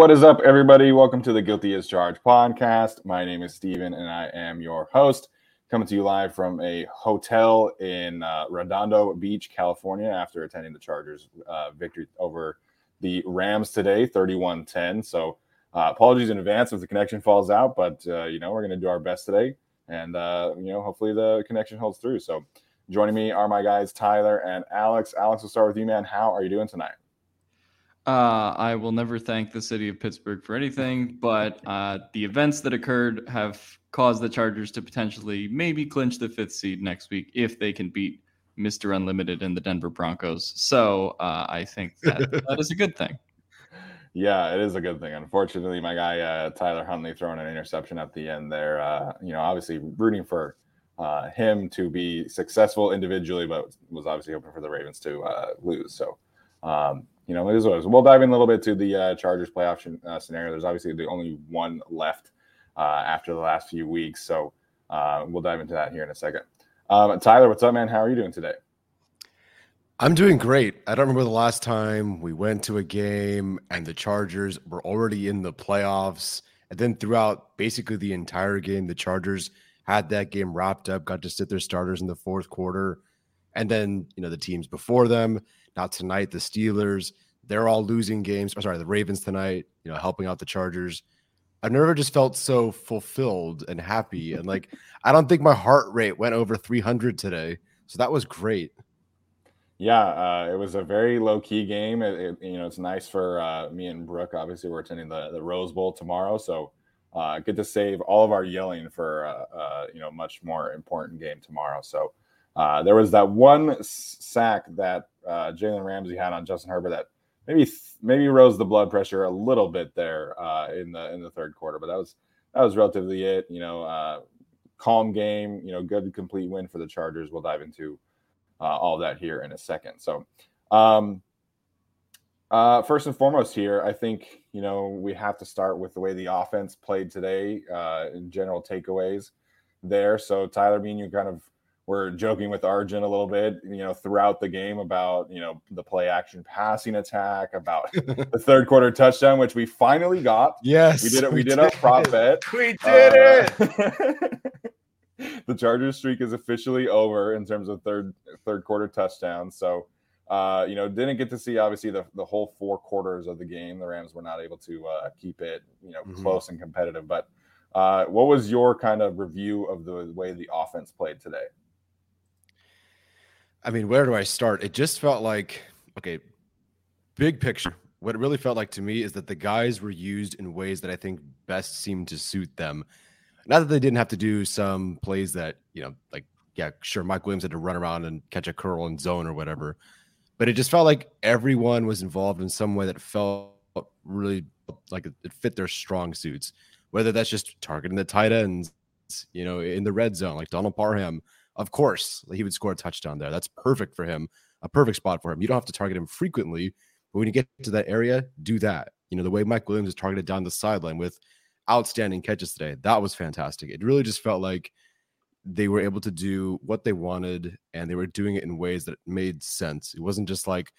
What is up, everybody? Welcome to the Guilty as Charged podcast. My name is Steven, and I am your host, coming to you live from a hotel in uh, Redondo Beach, California, after attending the Chargers' uh, victory over the Rams today, 31 10. So, uh, apologies in advance if the connection falls out, but, uh, you know, we're going to do our best today, and, uh, you know, hopefully the connection holds through. So, joining me are my guys, Tyler and Alex. Alex, we'll start with you, man. How are you doing tonight? Uh, I will never thank the city of Pittsburgh for anything, but uh, the events that occurred have caused the Chargers to potentially maybe clinch the fifth seed next week if they can beat Mr. Unlimited and the Denver Broncos. So uh, I think that, that is a good thing. Yeah, it is a good thing. Unfortunately, my guy uh, Tyler Huntley throwing an interception at the end there. Uh, you know, obviously rooting for uh, him to be successful individually, but was obviously hoping for the Ravens to lose. So. Um, you know, it is what it is. We'll dive in a little bit to the uh, Chargers playoff uh, scenario. There's obviously the only one left uh, after the last few weeks, so uh, we'll dive into that here in a second. Um, Tyler, what's up, man? How are you doing today? I'm doing great. I don't remember the last time we went to a game and the Chargers were already in the playoffs. And then throughout basically the entire game, the Chargers had that game wrapped up, got to sit their starters in the fourth quarter. And then, you know, the teams before them tonight, the Steelers, they're all losing games. sorry, the Ravens tonight, you know, helping out the Chargers. I've never just felt so fulfilled and happy. And like, I don't think my heart rate went over 300 today. So that was great. Yeah, uh, it was a very low key game. It, it, you know, it's nice for uh, me and Brooke. Obviously, we're attending the, the Rose Bowl tomorrow, so uh, good to save all of our yelling for uh, uh, you know much more important game tomorrow. So uh, there was that one sack that uh, Jalen Ramsey had on Justin Herbert that maybe maybe rose the blood pressure a little bit there uh, in the in the third quarter, but that was that was relatively it. You know, uh, calm game. You know, good complete win for the Chargers. We'll dive into uh, all that here in a second. So. Um, uh, first and foremost, here, I think you know we have to start with the way the offense played today. Uh, in general takeaways there. So Tyler, me and you kind of we're joking with Arjun a little bit, you know, throughout the game about, you know, the play action passing attack, about the third quarter touchdown, which we finally got. Yes. We did it. We, we did, did, our prop bet. We did uh, it. the Chargers streak is officially over in terms of third third quarter touchdowns. So uh, you know, didn't get to see obviously the, the whole four quarters of the game. The Rams were not able to uh, keep it, you know, mm-hmm. close and competitive. But uh, what was your kind of review of the way the offense played today? I mean, where do I start? It just felt like, okay, big picture. What it really felt like to me is that the guys were used in ways that I think best seemed to suit them. Not that they didn't have to do some plays that, you know, like, yeah, sure, Mike Williams had to run around and catch a curl in zone or whatever. But it just felt like everyone was involved in some way that felt really like it fit their strong suits whether that's just targeting the tight ends, you know, in the red zone, like Donald Parham. Of course, he would score a touchdown there. That's perfect for him, a perfect spot for him. You don't have to target him frequently, but when you get to that area, do that. You know, the way Mike Williams is targeted down the sideline with outstanding catches today, that was fantastic. It really just felt like they were able to do what they wanted and they were doing it in ways that made sense. It wasn't just like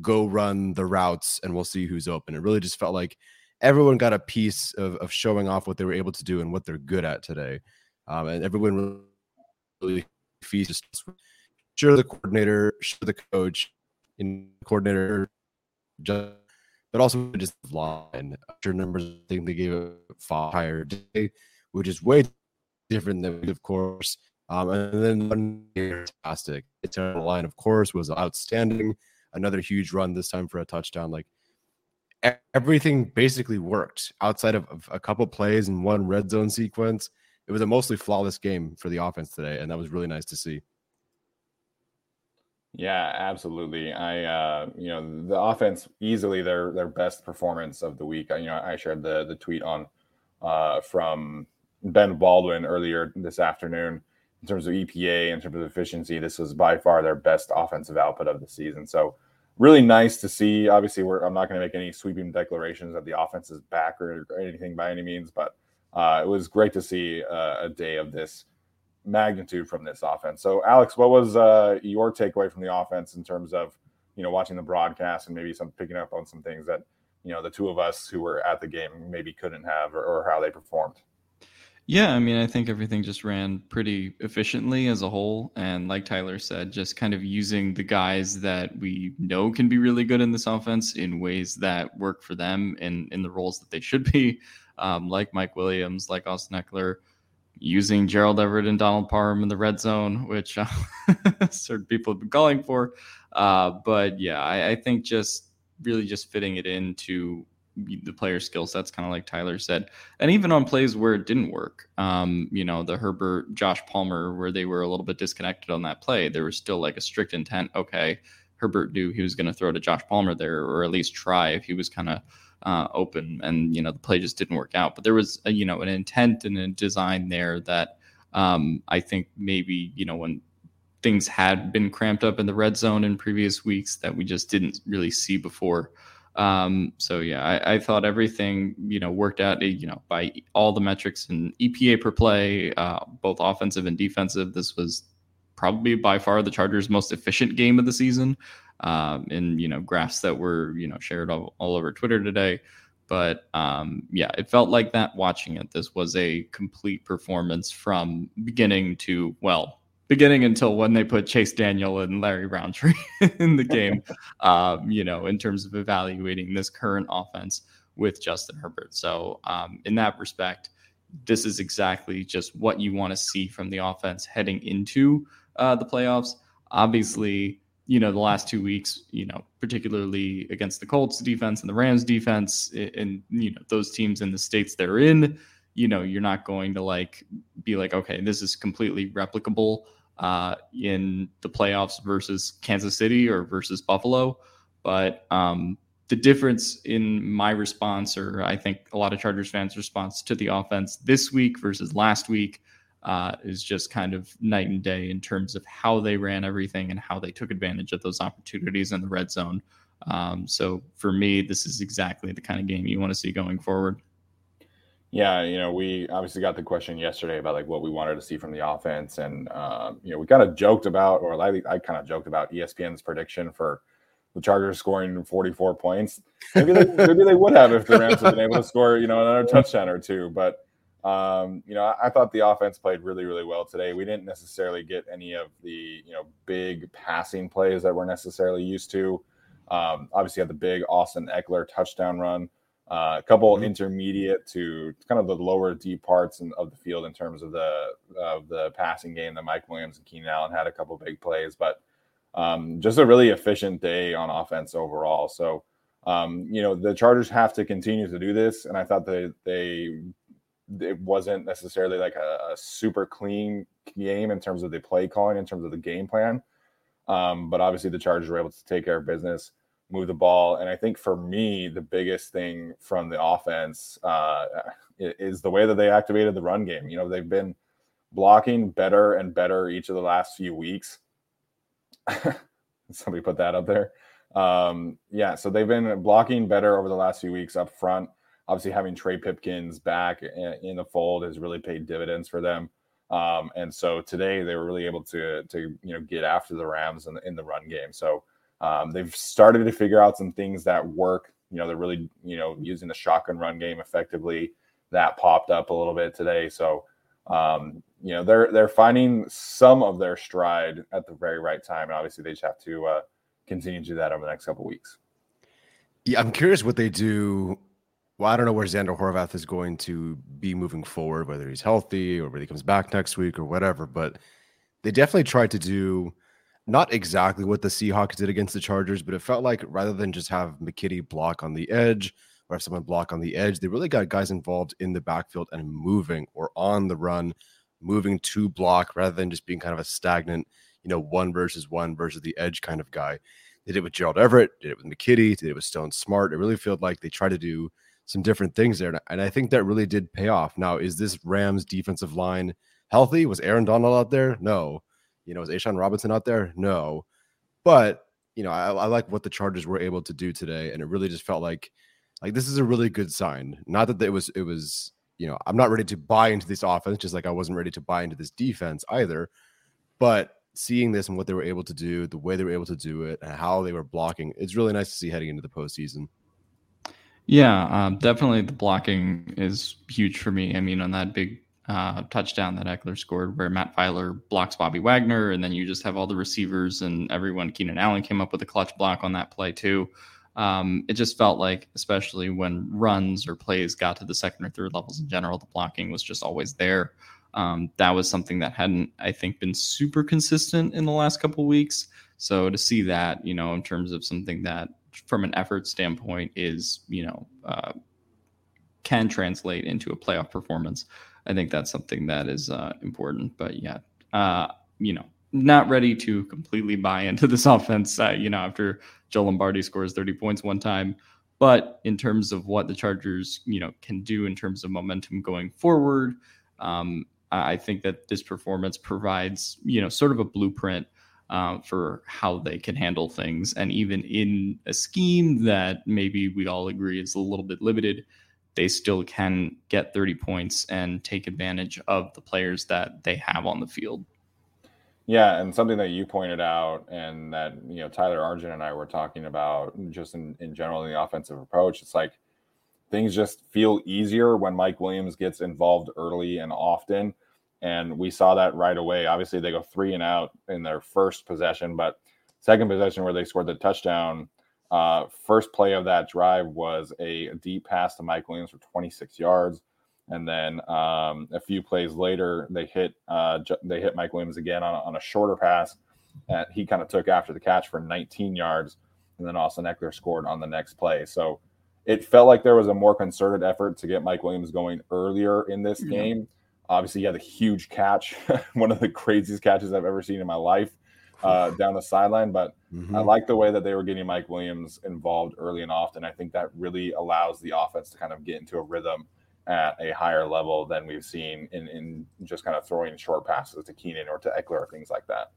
go run the routes and we'll see who's open. It really just felt like everyone got a piece of, of showing off what they were able to do and what they're good at today. Um, and everyone really feasted. Sure, the coordinator, sure, the coach, in coordinator, just, but also just line. Sure, numbers, I think they gave a far higher day, which is way different than, of course. Um, and then fantastic. It's line, of course, was outstanding. Another huge run this time for a touchdown. Like everything basically worked outside of, of a couple plays and one red zone sequence. It was a mostly flawless game for the offense today, and that was really nice to see. Yeah, absolutely. I, uh, you know, the offense easily their their best performance of the week. I, You know, I shared the the tweet on uh, from Ben Baldwin earlier this afternoon in terms of EPA, in terms of efficiency. This was by far their best offensive output of the season. So really nice to see. Obviously, we're, I'm not going to make any sweeping declarations that the offense is back or, or anything by any means, but uh, it was great to see uh, a day of this magnitude from this offense. So, Alex, what was uh, your takeaway from the offense in terms of you know watching the broadcast and maybe some picking up on some things that you know the two of us who were at the game maybe couldn't have or, or how they performed? Yeah, I mean, I think everything just ran pretty efficiently as a whole. And like Tyler said, just kind of using the guys that we know can be really good in this offense in ways that work for them and in the roles that they should be, um, like Mike Williams, like Austin Ekeler, using Gerald Everett and Donald Parham in the red zone, which uh, certain people have been calling for. Uh, but yeah, I, I think just really just fitting it into the player skill sets, kind of like Tyler said, and even on plays where it didn't work. Um, you know, the Herbert, Josh Palmer, where they were a little bit disconnected on that play, there was still like a strict intent. Okay, Herbert knew he was going to throw to Josh Palmer there, or at least try if he was kind of uh, open, and you know the play just didn't work out. But there was a, you know an intent and a design there that um, I think maybe you know when things had been cramped up in the red zone in previous weeks that we just didn't really see before. Um, so yeah, I, I, thought everything you know worked out you know by all the metrics and EPA per play, uh, both offensive and defensive. This was probably by far the Chargers' most efficient game of the season. Um, in you know graphs that were you know shared all, all over Twitter today. But um, yeah, it felt like that watching it. This was a complete performance from beginning to well, beginning until when they put Chase Daniel and Larry Rountree in the game, um, you know, in terms of evaluating this current offense with Justin Herbert. So, um, in that respect, this is exactly just what you want to see from the offense heading into uh, the playoffs. Obviously, you know, the last two weeks, you know, particularly against the Colts defense and the Rams defense, and, you know, those teams in the states they're in, you know, you're not going to like be like, okay, this is completely replicable uh, in the playoffs versus Kansas City or versus Buffalo. But um, the difference in my response, or I think a lot of Chargers fans' response to the offense this week versus last week, uh, is just kind of night and day in terms of how they ran everything and how they took advantage of those opportunities in the red zone. Um, so for me, this is exactly the kind of game you want to see going forward. Yeah, you know, we obviously got the question yesterday about like what we wanted to see from the offense, and uh, you know, we kind of joked about, or I, I kind of joked about ESPN's prediction for the Chargers scoring 44 points. Maybe they, maybe they would have if the Rams had been able to score, you know, another touchdown or two. But Um, you know, I, I, thought the offense played really, really well today. We didn't necessarily get any of the you know big passing plays that we're necessarily used to. Um, obviously, had the big Austin Ekeler touchdown run. Uh, a couple mm-hmm. intermediate to kind of the lower deep parts in, of the field in terms of the of the passing game that Mike Williams and Keenan Allen had a couple big plays, but um, just a really efficient day on offense overall. So, um, you know, the Chargers have to continue to do this, and I thought that they it wasn't necessarily like a, a, super clean game in terms of the play calling, in terms of the game plan. Um, but obviously, the Chargers were able to take care of business, move the ball, and I think for me, the biggest thing from the offense uh, is the way that they activated the run game. You know, they've been blocking better and better each of the last few weeks. Somebody put that up there. Um, yeah, so they've been blocking better over the last few weeks up front obviously having Trey Pipkins back in the fold has really paid dividends for them. Um, and so today they were really able to to you know get after the Rams in the, in the run game. So um, they've started to figure out some things that work. You know, they're really you know using the shotgun run game effectively. That popped up a little bit today. So um, you know they're they're finding some of their stride at the very right time, and obviously they just have to uh, continue to do that over the next couple weeks. Yeah, I'm curious what they do well, I don't know where Zander Horvath is going to be moving forward, whether he's healthy or whether he comes back next week or whatever. But they definitely tried to do not exactly what the Seahawks did against the Chargers, but it felt like rather than just have McKitty block on the edge or have someone block on the edge, they really got guys involved in the backfield and moving or on the run, moving to block rather than just being kind of a stagnant, you know, one versus one versus the edge kind of guy. They did it with Gerald Everett, did it with McKitty, did it with Stone Smartt. It really felt like they tried to do some different things there. And I think that really did pay off. Now, is this Rams defensive line healthy? Was Aaron Donald out there? No. You know, was A'Shawn Robinson out there? No. But, you know, I, I like what the Chargers were able to do today. And it really just felt like like this is a really good sign. Not that it was it was, you know, I'm not ready to buy into this offense, just like I wasn't ready to buy into this defense either. But seeing this and what they were able to do, the way they were able to do it, and how they were blocking, it's really nice to see heading into the postseason. Yeah, um, definitely the blocking is huge for me. I mean, on that big uh, touchdown that Ekeler scored, where Matt Feiler blocks Bobby Wagner, and then you just have all the receivers and everyone. Keenan Allen came up with a clutch block on that play too. Um, it just felt like, especially when runs or plays got to the second or third levels in general, the blocking was just always there. Um, that was something that hadn't, I think, been super consistent in the last couple weeks. So to see that, you know, in terms of something that from an effort standpoint is you know uh, can translate into a playoff performance. I think that's something that is uh, important. But yeah, uh, you know, not ready to completely buy into this offense. Uh, you know, after Joe Lombardi scores 30 points one time. But in terms of what the Chargers, you know, can do in terms of momentum going forward, um, I think that this performance provides, you know, sort of a blueprint uh, for how they can handle things. And even in a scheme that maybe we all agree is a little bit limited, they still can get 30 points and take advantage of the players that they have on the field. Yeah, and something that you pointed out, and that you know Tyler Arjun and I were talking about, just in, in general in the offensive approach. It's like things just feel easier when Mike Williams gets involved early and often and we saw that right away. Obviously, they go three and out in their first possession, but second possession where they scored the touchdown. Uh, first play of that drive was a deep pass to Mike Williams for 26 yards, and then um, a few plays later, they hit uh, they hit Mike Williams again on, on a shorter pass. That he kind of took after the catch for 19 yards, and then Austin Ekeler scored on the next play. So it felt like there was a more concerted effort to get Mike Williams going earlier in this game. Obviously, he had a huge catch, one of the craziest catches I've ever seen in my life uh, down the sideline. But mm-hmm. I like the way that they were getting Mike Williams involved early and often. I think that really allows the offense to kind of get into a rhythm at a higher level than we've seen in, in just kind of throwing short passes to Keenan or to Ekeler or things like that.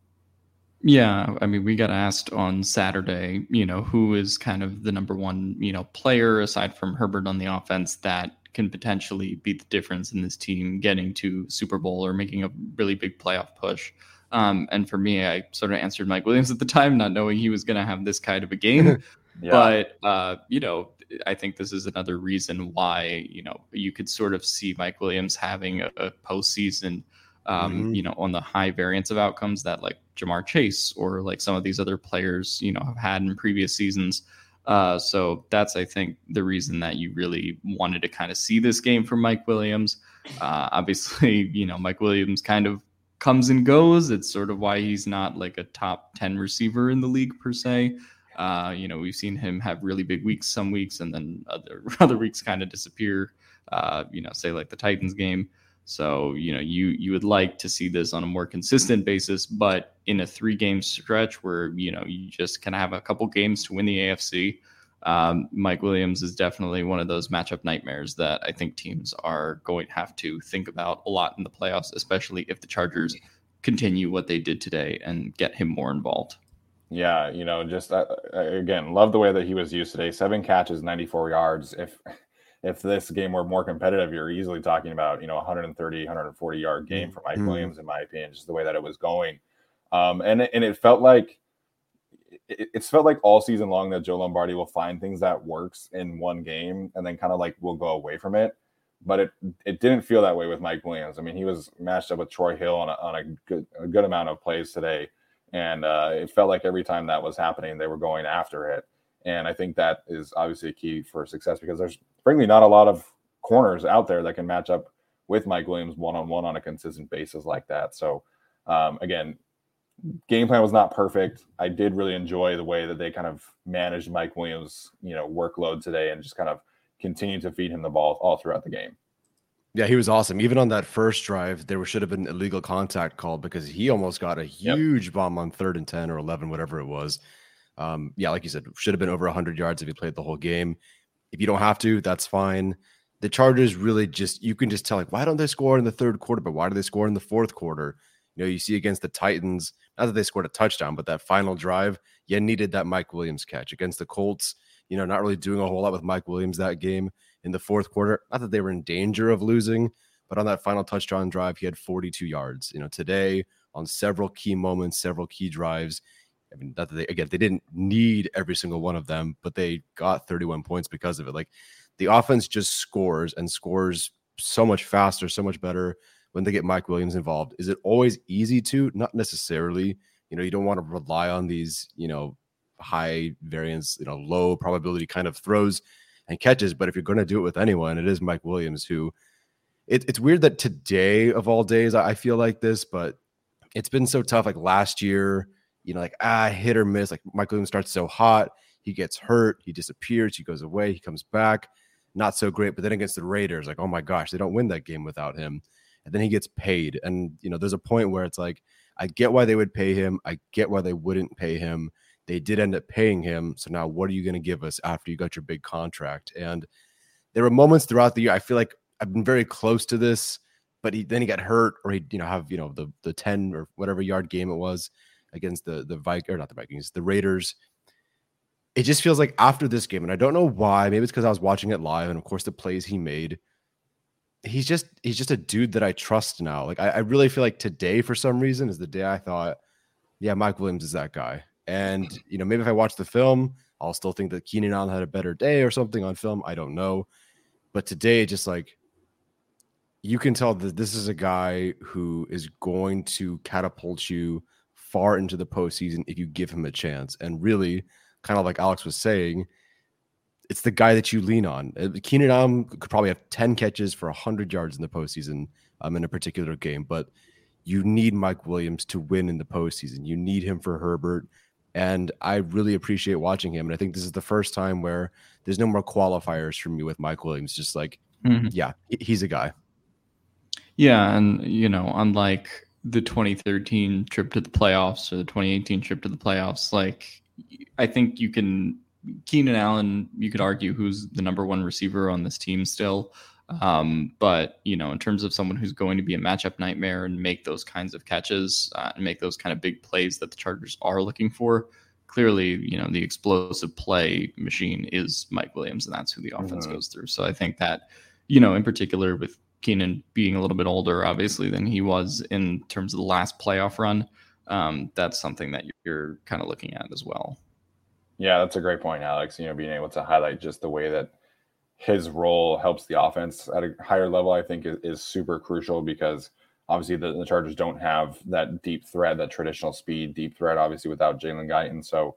Yeah, I mean, we got asked on Saturday, you know, who is kind of the number one, you know, player aside from Herbert on the offense that can potentially be the difference in this team getting to Super Bowl or making a really big playoff push. Um, and for me, I sort of answered Mike Williams at the time, not knowing he was going to have this kind of a game. yeah. But uh, you know, I think this is another reason why you know you could sort of see Mike Williams having a, a postseason, um, mm-hmm. you know, on the high variance of outcomes that like Ja'Marr Chase or like some of these other players, you know, have had in previous seasons. Uh, so that's I think the reason that you really wanted to kind of see this game from Mike Williams. Uh, obviously, you know, Mike Williams kind of comes and goes. It's sort of why he's not like a top 10 receiver in the league per se. Uh, you know, we've seen him have really big weeks some weeks and then other other weeks kind of disappear. Uh, you know, say like the Titans game. So, you know, you you would like to see this on a more consistent basis, but in a three game stretch where, you know, you just kind of have a couple games to win the AFC. Um, Mike Williams is definitely one of those matchup nightmares that I think teams are going to have to think about a lot in the playoffs, especially if the Chargers continue what they did today and get him more involved. Yeah, you know, just uh, uh again, love the way that he was used today. Seven catches, 94 yards. If if this game were more competitive, you're easily talking about, you know, 130, 140 yard game for Mike mm-hmm. Williams, in my opinion, just the way that it was going. Um, and, and it felt like it, it's felt like all season long that Joe Lombardi will find things that works in one game and then kind of like will go away from it. But it it didn't feel that way with Mike Williams. I mean, he was matched up with Troy Hill on a, on a good a good amount of plays today, and uh, it felt like every time that was happening, they were going after it. And I think that is obviously a key for success because there's frankly not a lot of corners out there that can match up with Mike Williams one on one on a consistent basis like that. So um, again, game plan was not perfect. I did really enjoy the way that they kind of managed Mike Williams, you know, workload today and just kind of continued to feed him the ball all throughout the game. Yeah, he was awesome. Even on that first drive, there should have been illegal contact called because he almost got a huge yep. bomb on third and 10 or 11, whatever it was. Um, yeah, like you said, should have been over 100 yards if he played the whole game. If you don't have to, that's fine. The Chargers really just, you can just tell, like, why don't they score in the third quarter, but why do they score in the fourth quarter? You know, you see against the Titans, not that they scored a touchdown, but that final drive, you needed that Mike Williams catch against the Colts. You know, not really doing a whole lot with Mike Williams that game in the fourth quarter. Not that they were in danger of losing, but on that final touchdown drive, he had 42 yards. You know, today on several key moments, several key drives. I mean, that they again they didn't need every single one of them, but they got 31 points because of it. Like the offense just scores and scores so much faster, so much better when they get Mike Williams involved. Is it always easy to? Not necessarily. You know, you don't want to rely on these, you know, high variance, you know, low probability kind of throws and catches. But if you're going to do it with anyone, it is Mike Williams who. It, it's weird that today of all days I feel like this, but it's been so tough. Like last year, you know, like ah, hit or miss. Like Mike Williams starts so hot, he gets hurt, he disappears, he goes away, he comes back, not so great. But then against the Raiders, like oh my gosh, they don't win that game without him and then he gets paid. And you know, there's a point where it's like, I get why they would pay him. I get why they wouldn't pay him. They did end up paying him. So now what are you going to give us after you got your big contract? And there were moments throughout the year. I feel like I've been very close to this, but he then he got hurt or he, you know, have, you know, the the 10 or whatever yard game it was against the the Vikings or not the Vikings, the Raiders. It just feels like after this game, and I don't know why. Maybe it's because I was watching it live, and of course the plays he made he's just he's just a dude that I trust now. Like I, I, really feel like today, for some reason, is the day I thought, yeah, Mike Williams is that guy. And you know, maybe if I watch the film, I'll still think that Keenan Allen had a better day or something on film. I don't know. But today, just like you can tell that this is a guy who is going to catapult you far into the postseason if you give him a chance. And really, kind of like Alex was saying, it's the guy that you lean on. Uh, Keenan Allen could probably have 10 catches for 100 yards in the postseason um, in a particular game, but you need Mike Williams to win in the postseason. You need him for Herbert. And I really appreciate watching him. And I think this is the first time where there's no more qualifiers for me with Mike Williams. Just like, mm-hmm. yeah, he's a guy. Yeah. And, you know, unlike the 2013 trip to the playoffs or the 2018 trip to the playoffs, like, I think you can Keenan Allen, you could argue who's the number one receiver on this team still. Um, but you know, in terms of someone who's going to be a matchup nightmare and make those kinds of catches uh, and make those kind of big plays that the Chargers are looking for, clearly, you know, the explosive play machine is Mike Williams, and that's who the offense mm-hmm. goes through. So I think that, you know, in particular with Keenan being a little bit older, obviously, than he was in terms of the last playoff run, um, that's something that you're kind of looking at as well. Yeah, that's a great point, Alex. You know, being able to highlight just the way that his role helps the offense at a higher level, I think is, is super crucial because obviously the, the, Chargers don't have that deep threat, that traditional speed, deep threat, obviously without Jalen Guyton. So,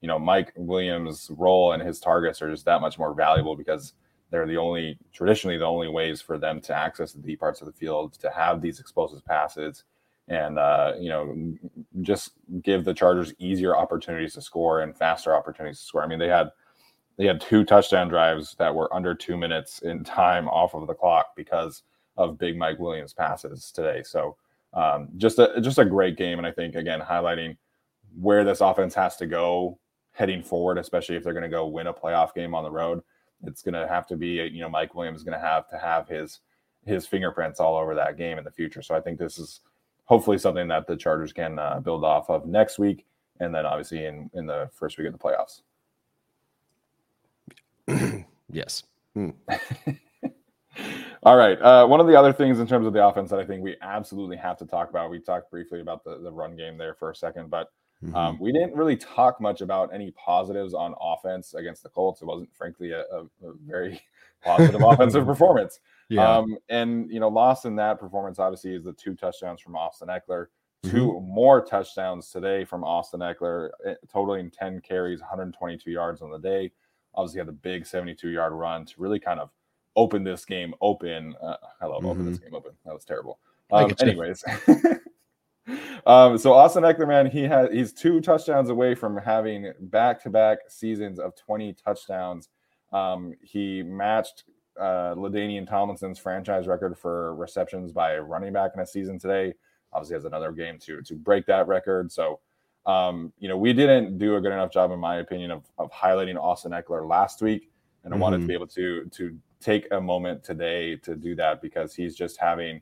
you know, Mike Williams' role and his targets are just that much more valuable because they're the only, traditionally, the only ways for them to access the deep parts of the field, to have these explosive passes, and, uh, you know, just give the Chargers easier opportunities to score and faster opportunities to score. I mean, they had, they had two touchdown drives that were under two minutes in time off of the clock because of big Mike Williams passes today. So um, just a just a great game, and I think again highlighting where this offense has to go heading forward, especially if they're going to go win a playoff game on the road. It's going to have to be you know Mike Williams is going to have to have his his fingerprints all over that game in the future. So I think this is hopefully something that the Chargers can uh, build off of next week, and then obviously in in the first week of the playoffs. yes. Hmm. All right. Uh, one of the other things in terms of the offense that I think we absolutely have to talk about, we talked briefly about the, the run game there for a second, but um, mm-hmm. we didn't really talk much about any positives on offense against the Colts. It wasn't, frankly, a, a, a very positive offensive performance. Yeah. Um, and, you know, lost in that performance, obviously, is the two touchdowns from Austin Ekeler. Mm-hmm. Two more touchdowns today from Austin Ekeler, eh, totaling 10 carries, 122 yards on the day. Obviously, had the big 72 yard run to really kind of open this game open. Uh, I love mm-hmm. open this game open. That was terrible. Um, anyways, um, so Austin Ekeler, man, he has he's two touchdowns away from having back to back seasons of 20 touchdowns. Um, he matched uh, LaDainian Tomlinson's franchise record for receptions by a running back in a season today. Obviously, has another game to to break that record. So, um, you know, we didn't do a good enough job, in my opinion, of, of highlighting Austin Ekeler last week, and I mm-hmm. wanted to be able to to take a moment today to do that because he's just having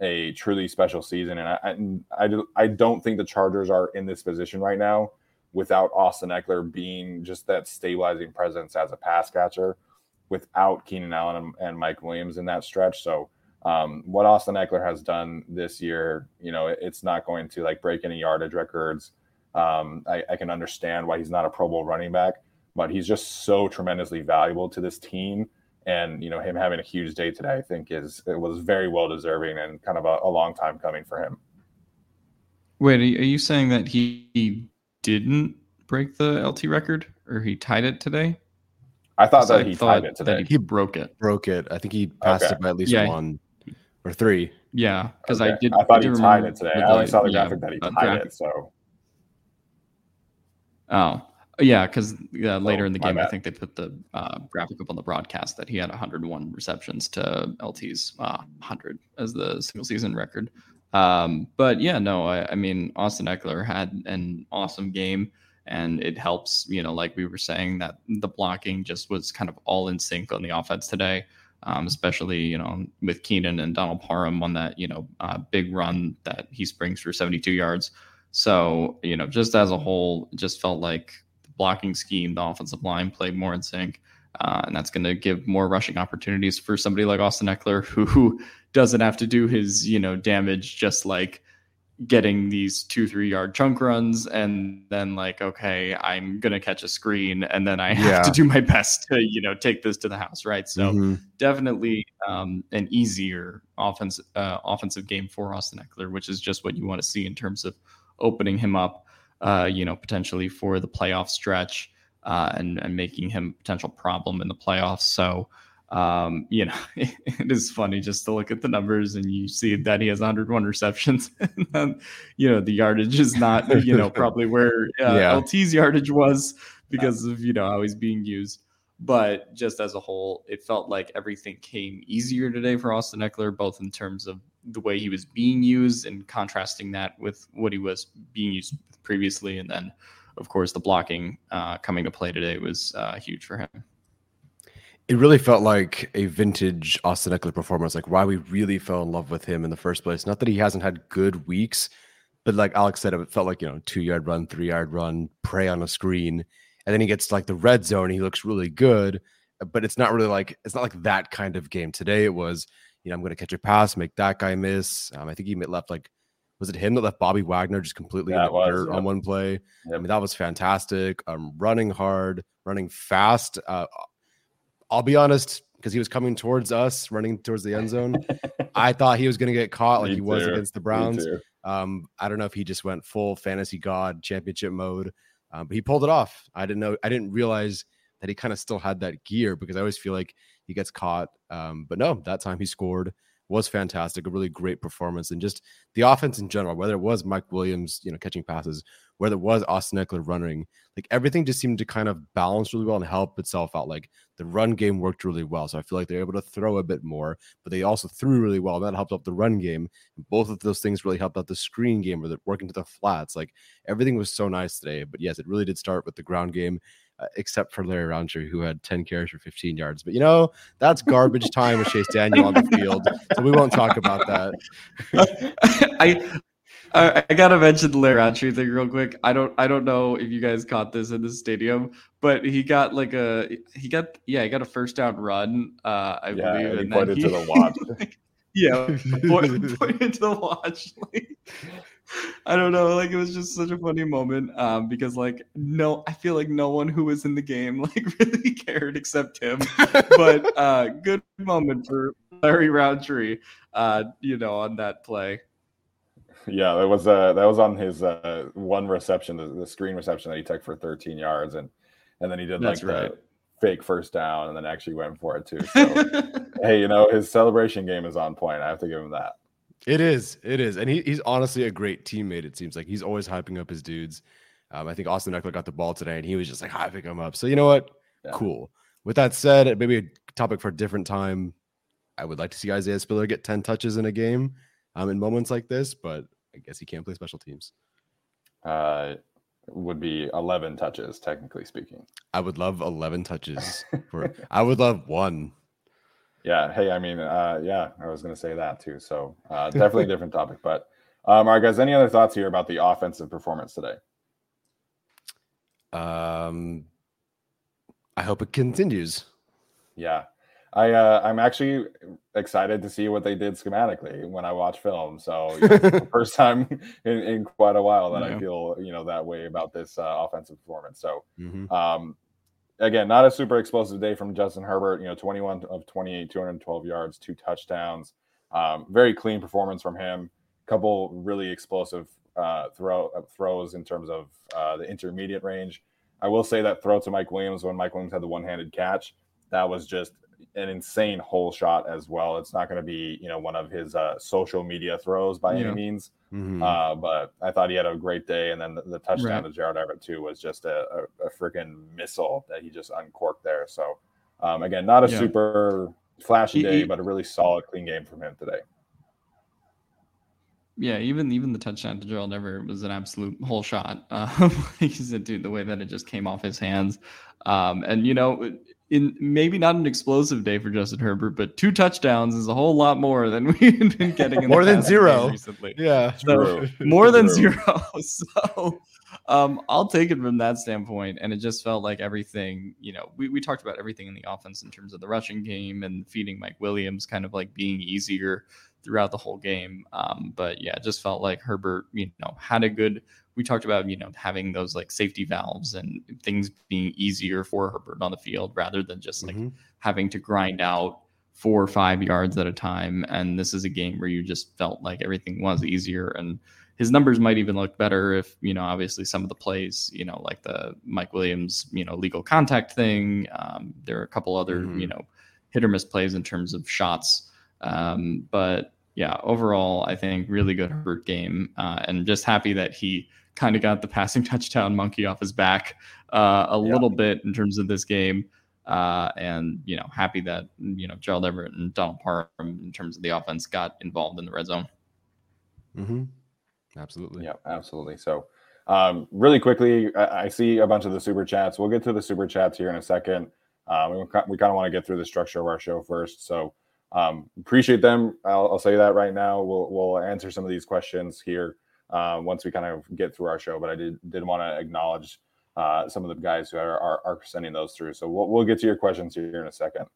a truly special season. And I, I, I don't think the Chargers are in this position right now without Austin Ekeler being just that stabilizing presence as a pass catcher without Keenan Allen and, and Mike Williams in that stretch. So, um, what Austin Ekeler has done this year, you know, it, it's not going to like break any yardage records. Um, I, I, can understand why he's not a Pro Bowl running back, but he's just so tremendously valuable to this team and you know him having a huge day today i think is it was very well deserving and kind of a, a long time coming for him wait are you saying that he, he didn't break the lt record or he tied it today i thought that I he tied it today he broke it broke it i think he passed okay. it by at least yeah. one or three yeah because okay. i did i thought I he tied it today i only saw the graphic yeah, that he tied graphic. it so oh yeah, because yeah, later oh, in the game, bad. I think they put the uh, graphic up on the broadcast that he had 101 receptions to LT's uh, 100 as the single season record. Um, but yeah, no, I, I, mean, Austin Ekeler had an awesome game, and it helps, you know, like we were saying, that the blocking just was kind of all in sync on the offense today. Um, especially you know with Keenan and Donald Parham on that you know uh, big run that he springs for 72 yards. So you know just as a whole, just felt like the blocking scheme, the offensive line played more in sync. Uh, and that's going to give more rushing opportunities for somebody like Austin Ekeler who, who doesn't have to do his, you know, damage just like getting these two, three yard chunk runs and then like, okay, I'm going to catch a screen and then I have yeah. to do my best to, you know, take this to the house. Right. So mm-hmm. definitely um, an easier offense, uh, offensive game for Austin ekeler which is just what you want to see in terms of opening him up uh, you know, potentially for the playoff stretch uh, and, and making him a potential problem in the playoffs. So, um, you know, it, it is funny just to look at the numbers and you see that he has 101 receptions. and then, you know, the yardage is not, you know, probably where uh, yeah. LT's yardage was because of, you know, how he's being used. But just as a whole, it felt like everything came easier today for Austin Ekeler, both in terms of the way he was being used and contrasting that with what he was being used previously. And then, of course, the blocking uh, coming to play today was uh, huge for him. It really felt like a vintage Austin Ekeler performance, like why we really fell in love with him in the first place. Not that he hasn't had good weeks, but like Alex said, it felt like, you know, two yard run, three yard run, prey on a screen. And then he gets like the red zone. He looks really good, but it's not really like, it's not like that kind of game. Today it was, you know, I'm going to catch a pass, make that guy miss. Um, I think he left like Was it him that left Bobby Wagner just completely Yeah, in the was, dirt yeah. on one play? I mean, that was fantastic. Um, running hard, running fast. Uh, I'll be honest, because he was coming towards us, running towards the end zone. I thought he was going to get caught like Me he was too. against the Browns. Um, I don't know if he just went full fantasy god championship mode, um, but he pulled it off. I didn't know. I didn't realize that he kind of still had that gear because I always feel like he gets caught. Um, but no, that time he scored was fantastic. A really great performance, and just the offense in general. Whether it was Mike Williams, you know, catching passes, whether it was Austin Ekeler running, like everything just seemed to kind of balance really well and help itself out. Like the run game worked really well, so I feel like they're able to throw a bit more, but they also threw really well. And that helped out the run game both of those things really helped out the screen game or the working to the flats. Like everything was so nice today. But yes, it really did start with the ground game, uh, except for Larry Rountree, who had 10 carries for 15 yards. But you know, that's garbage time with Chase Daniel on the field. So we won't talk about that. I, I I gotta mention the Larry Rountree thing real quick. I don't I don't know if you guys caught this in the stadium, but he got like a he got yeah he got a first down run. Uh, I Yeah, believe, and he and then pointed to the watch. yeah, point, pointed to the watch. Like, I don't know, like it was just such a funny moment. Um, because like no, I feel like no one who was in the game like really cared except him. But uh, good moment for Larry Rountree. Uh, you know, on that play. Yeah, that was uh that was on his uh one reception, the, the screen reception that he took for 13 yards, and and then he did That's like right. the fake first down, and then actually went for it too. So hey, you know his celebration game is on point. I have to give him that. It is. It is. And he, he's honestly a great teammate, it seems like. He's always hyping up his dudes. Um, I think Austin Ekeler got the ball today and he was just like hyping him up. So, you know what? Yeah. Cool. With that said, maybe a topic for a different time. I would like to see Isaiah Spiller get 10 touches in a game um, in moments like this, but I guess he can't play special teams. Uh, would be 11 touches, technically speaking. I would love 11 touches for, I would love one. Yeah. Hey, I mean, uh, yeah, I was going to say that too. So uh, definitely a different topic. But um, all right, guys, any other thoughts here about the offensive performance today? Um, I hope it continues. Yeah. I uh, I'm actually excited to see what they did schematically when I watch film. So you know, the first time in, in quite a while that Yeah. I feel you know that way about this uh, offensive performance. So Mhm. um, again, not a super explosive day from Justin Herbert. You know, 21 of 28, 212 yards, two touchdowns. Um, very clean performance from him. Couple really explosive uh, throw uh, throws in terms of uh, the intermediate range. I will say that throw to Mike Williams when Mike Williams had the one-handed catch, that was just an insane hole shot as well. It's not going to be you know one of his uh, social media throws by Yeah. any means. Mhm. Uh, but I thought he had a great day, and then the, the touchdown Right. to Gerald Everett too was just a, a, a freaking missile that he just uncorked there. So um, again, not a Yeah. super flashy He- day, he- but a really solid, clean game from him today. Yeah, even even the touchdown to Gerald Everett was an absolute whole shot. Um, like you said, dude, the way that it just came off his hands, um, and you know, in maybe not an explosive day for Justin Herbert, but two touchdowns is a whole lot more than we've been getting. In More the than past few zero. recently. Yeah. So, True. more than zero. So um, I'll take it from that standpoint. And it just felt like everything, you know, we, we talked about everything in the offense in terms of the rushing game and feeding Mike Williams kind of like being easier throughout the whole game. Um, but yeah, it just felt like Herbert, you know, had a good we talked about, you know, having those like safety valves and things being easier for Herbert on the field rather than just like Mhm. having to grind out four or five yards at a time. And this is a game where you just felt like everything was easier. And his numbers might even look better if, you know, obviously some of the plays, you know, like the Mike Williams, you know, legal contact thing. Um, there are a couple other, Mhm. you know, hit or miss plays in terms of shots. Um, but yeah, overall, I think really good Herbert game. Uh, and just happy that he kind of got the passing touchdown monkey off his back uh, a Yeah. little bit in terms of this game. Uh, and you know, happy that you know Gerald Everett and Donald Parham, in terms of the offense, got involved in the red zone. Mhm. Absolutely. Yeah, absolutely. So, um, really quickly, I, I see a bunch of the super chats. We'll get to the super chats here in a second. Um, we, we kind of want to get through the structure of our show first. So, um, appreciate them. I'll, I'll say that right now. We'll we'll answer some of these questions here uh, once we kind of get through our show. But I did did want to acknowledge uh, some of the guys who are, are are sending those through. So we'll we'll get to your questions here in a second.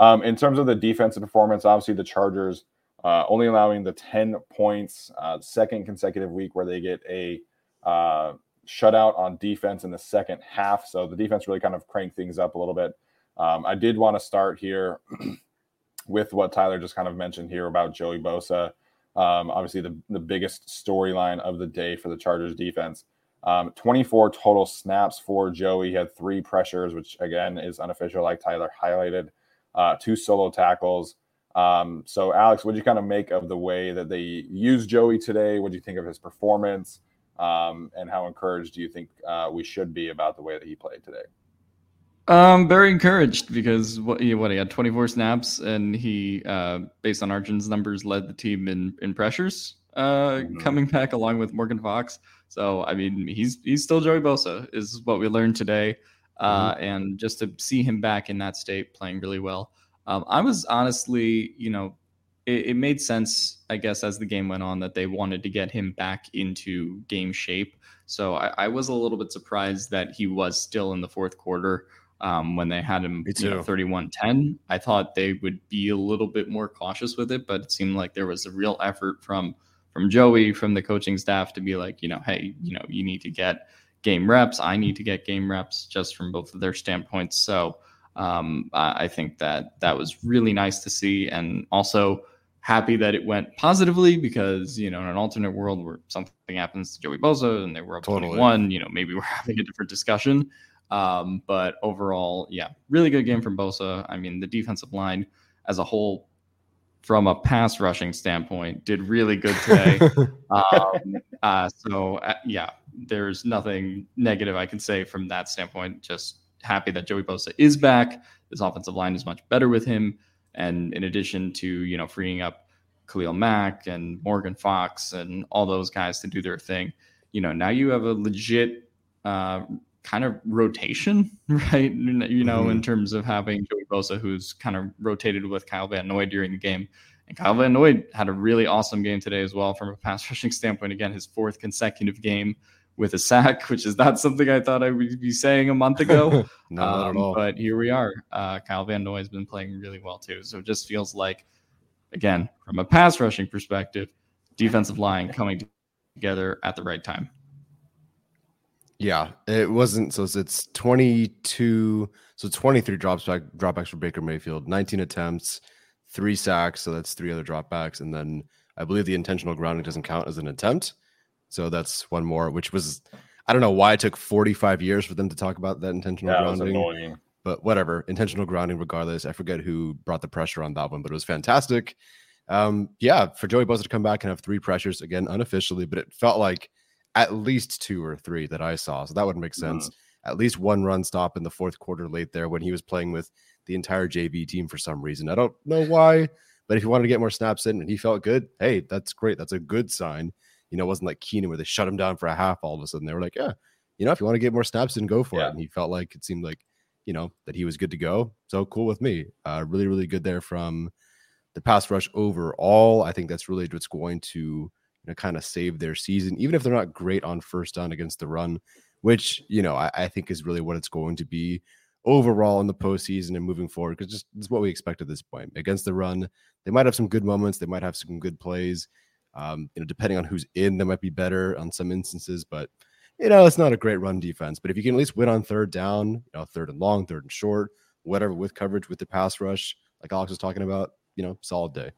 Um, in terms of the defensive performance, obviously the Chargers uh, only allowing the 10 points, uh, second consecutive week where they get a uh, shutout on defense in the second half. So the defense really kind of cranked things up a little bit. Um, I did want to start here with what Tyler just kind of mentioned here about Joey Bosa. Um, obviously, the, the biggest storyline of the day for the Chargers defense. Um, 24 total snaps for Joey. He had three pressures, which again is unofficial, like Tyler highlighted, uh, two solo tackles. Um, so, Alex, what do you kind of make of the way that they use Joey today? What do you think of his performance? Um, and how encouraged do you think uh, we should be about the way that he played today? Um, very encouraged because what he, what he had 24 snaps and he, uh, based on Arjun's numbers, led the team in in pressures. Uh, mm-hmm. coming back along with Morgan Fox. So I mean, he's he's still Joey Bosa is what we learned today, uh, mm-hmm. and just to see him back in that state playing really well. Um, I was honestly, you know, it, it, made sense, I guess, as the game went on that they wanted to get him back into game shape. So I, I was a little bit surprised that he was still in the fourth quarter um, when they had him you know, 31-10. I thought they would be a little bit more cautious with it, but it seemed like there was a real effort from from Joey, from the coaching staff to be like, you know, hey, you know, you need to get game reps. I need to get game reps just from both of their standpoints. So um, I think that that was really nice to see, and also happy that it went positively because you know in an alternate world where something happens to Joey Bosa and they were up totally. 21, you know maybe we're having a different discussion. Um, but overall, yeah, really good game from Bosa. I mean, the defensive line as a whole, from a pass rushing standpoint, did really good today. um, uh, so uh, yeah, there's nothing negative I can say from that standpoint. Just happy that Joey Bosa is back. This offensive line is much better with him. And in addition to, you know, freeing up Khalil Mack and Morgan Fox and all those guys to do their thing, you know, now you have a legit uh, kind of rotation, right? You know, mm-hmm. in terms of having Joey Bosa, who's kind of rotated with Kyle Van Noy during the game. And Kyle Van Noy had a really awesome game today as well from a pass rushing standpoint. Again, his fourth consecutive game with a sack, which is not something I thought I would be saying a month ago. no, um, at all. But here we are. Uh, Kyle Van Noy has been playing really well too. So it just feels like, again, from a pass rushing perspective, defensive line coming together at the right time. Yeah, it wasn't. So it's 22. So 23 drops back, dropbacks for Baker Mayfield, 19 attempts, three sacks. So that's three other dropbacks. And then I believe the intentional grounding doesn't count as an attempt. So that's one more, which was I don't know why it took 45 years for them to talk about that intentional yeah, grounding. But whatever, intentional grounding regardless. I forget who brought the pressure on that one, but it was fantastic. Um, yeah, for Joey Bosa to come back and have three pressures again unofficially, but it felt like at least two or three that I saw. So that would make sense. Mm-hmm. At least one run stop in the fourth quarter late there when he was playing with the entire JV team for some reason. I don't know why, but if he wanted to get more snaps in and he felt good, hey, that's great. That's a good sign. You know, it wasn't like Keenan where they shut him down for a half all of a sudden. They were like, yeah, you know, if you want to get more snaps in, go for yeah. it. And he felt like it seemed like, you know, that he was good to go. So cool with me. Uh, really, really good there from the pass rush overall. I think that's really what's going to, you know, kind of save their season, even if they're not great on first down against the run, which, you know, I, I think is really what it's going to be overall in the postseason and moving forward, because just is what we expect at this point. Against the run, they might have some good moments, they might have some good plays. Um, you know, depending on who's in, they might be better on some instances, but you know, it's not a great run defense. But if you can at least win on third down, you know, third and long, third and short, whatever with coverage with the pass rush, like Alex was talking about, you know, solid day.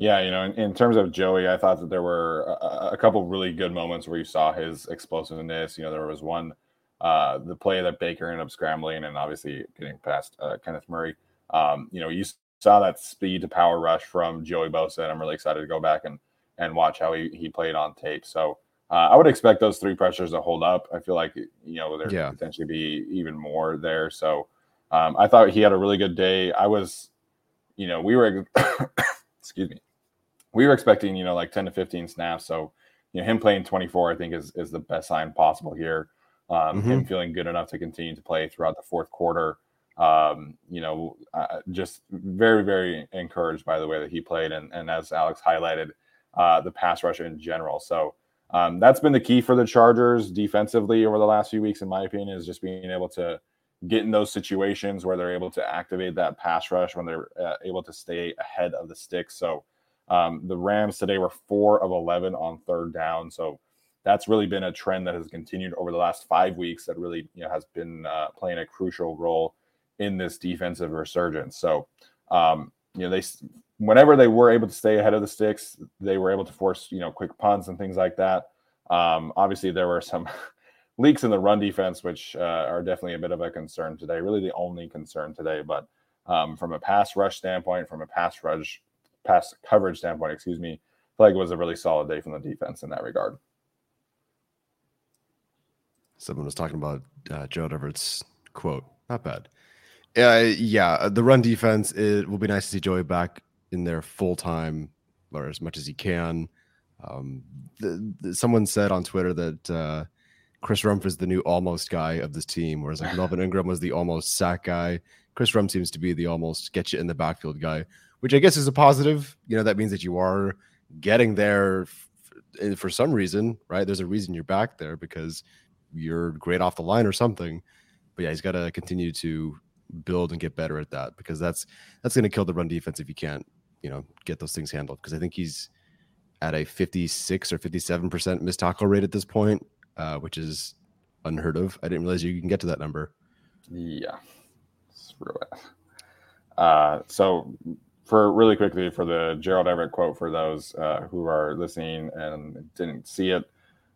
Yeah, you know, in, in, terms of Joey, I thought that there were a, a, couple really good moments where you saw his explosiveness. You know, there was one, uh, the play that Baker ended up scrambling and obviously getting past uh, Kenneth Murray. Um, you know, you saw that speed to power rush from Joey Bosa, and I'm really excited to go back and and watch how he, he played on tape. So uh, I would expect those three pressures to hold up. I feel like you know there yeah. potentially be even more there. So um, I thought he had a really good day. I was, you know, we were, excuse me, we were expecting you know like 10 to 15 snaps. So you know him playing 24, I think is is the best sign possible here. Um, mm-hmm. Him feeling good enough to continue to play throughout the fourth quarter um, you know, uh, just very, very encouraged by the way that he played, and, and as Alex highlighted, uh, the pass rush in general. So um, that's been the key for the Chargers defensively over the last few weeks, in my opinion, is just being able to get in those situations where they're able to activate that pass rush when they're uh, able to stay ahead of the sticks. So um, the Rams today were four of 11 on third down. So that's really been a trend that has continued over the last five weeks that really you know has been uh, playing a crucial role in this defensive resurgence. So um, you know they whenever they were able to stay ahead of the sticks, they were able to force you know quick punts and things like that. Um, obviously, there were some leaks in the run defense, which uh, are definitely a bit of a concern today. Really, the only concern today. But um, from a pass rush standpoint, from a pass rush pass coverage standpoint, excuse me, I feel like it was a really solid day from the defense in that regard. Someone was talking about uh, Gerald Everett's quote. Not bad. Uh, yeah, the run defense. It will be nice to see Joey back in there full time or as much as he can. Um, the, the, someone said on Twitter that uh, Chris Rumph is the new almost guy of this team, whereas like Melvin Ingram was the almost sack guy. Chris Rumph seems to be the almost get you in the backfield guy, which I guess is a positive. You know, that means that you are getting there f- for some reason, right? There's a reason you're back there because you're great off the line or something. But yeah, he's got to continue to build and get better at that because that's that's going to kill the run defense if you can't, you know, get those things handled. Because I think he's at a 56 or 57 percent missed tackle rate at this point, uh, which is unheard of. I didn't realize you can get to that number. Yeah, screw it. Uh, so for really quickly for the Gerald Everett quote for those uh, who are listening and didn't see it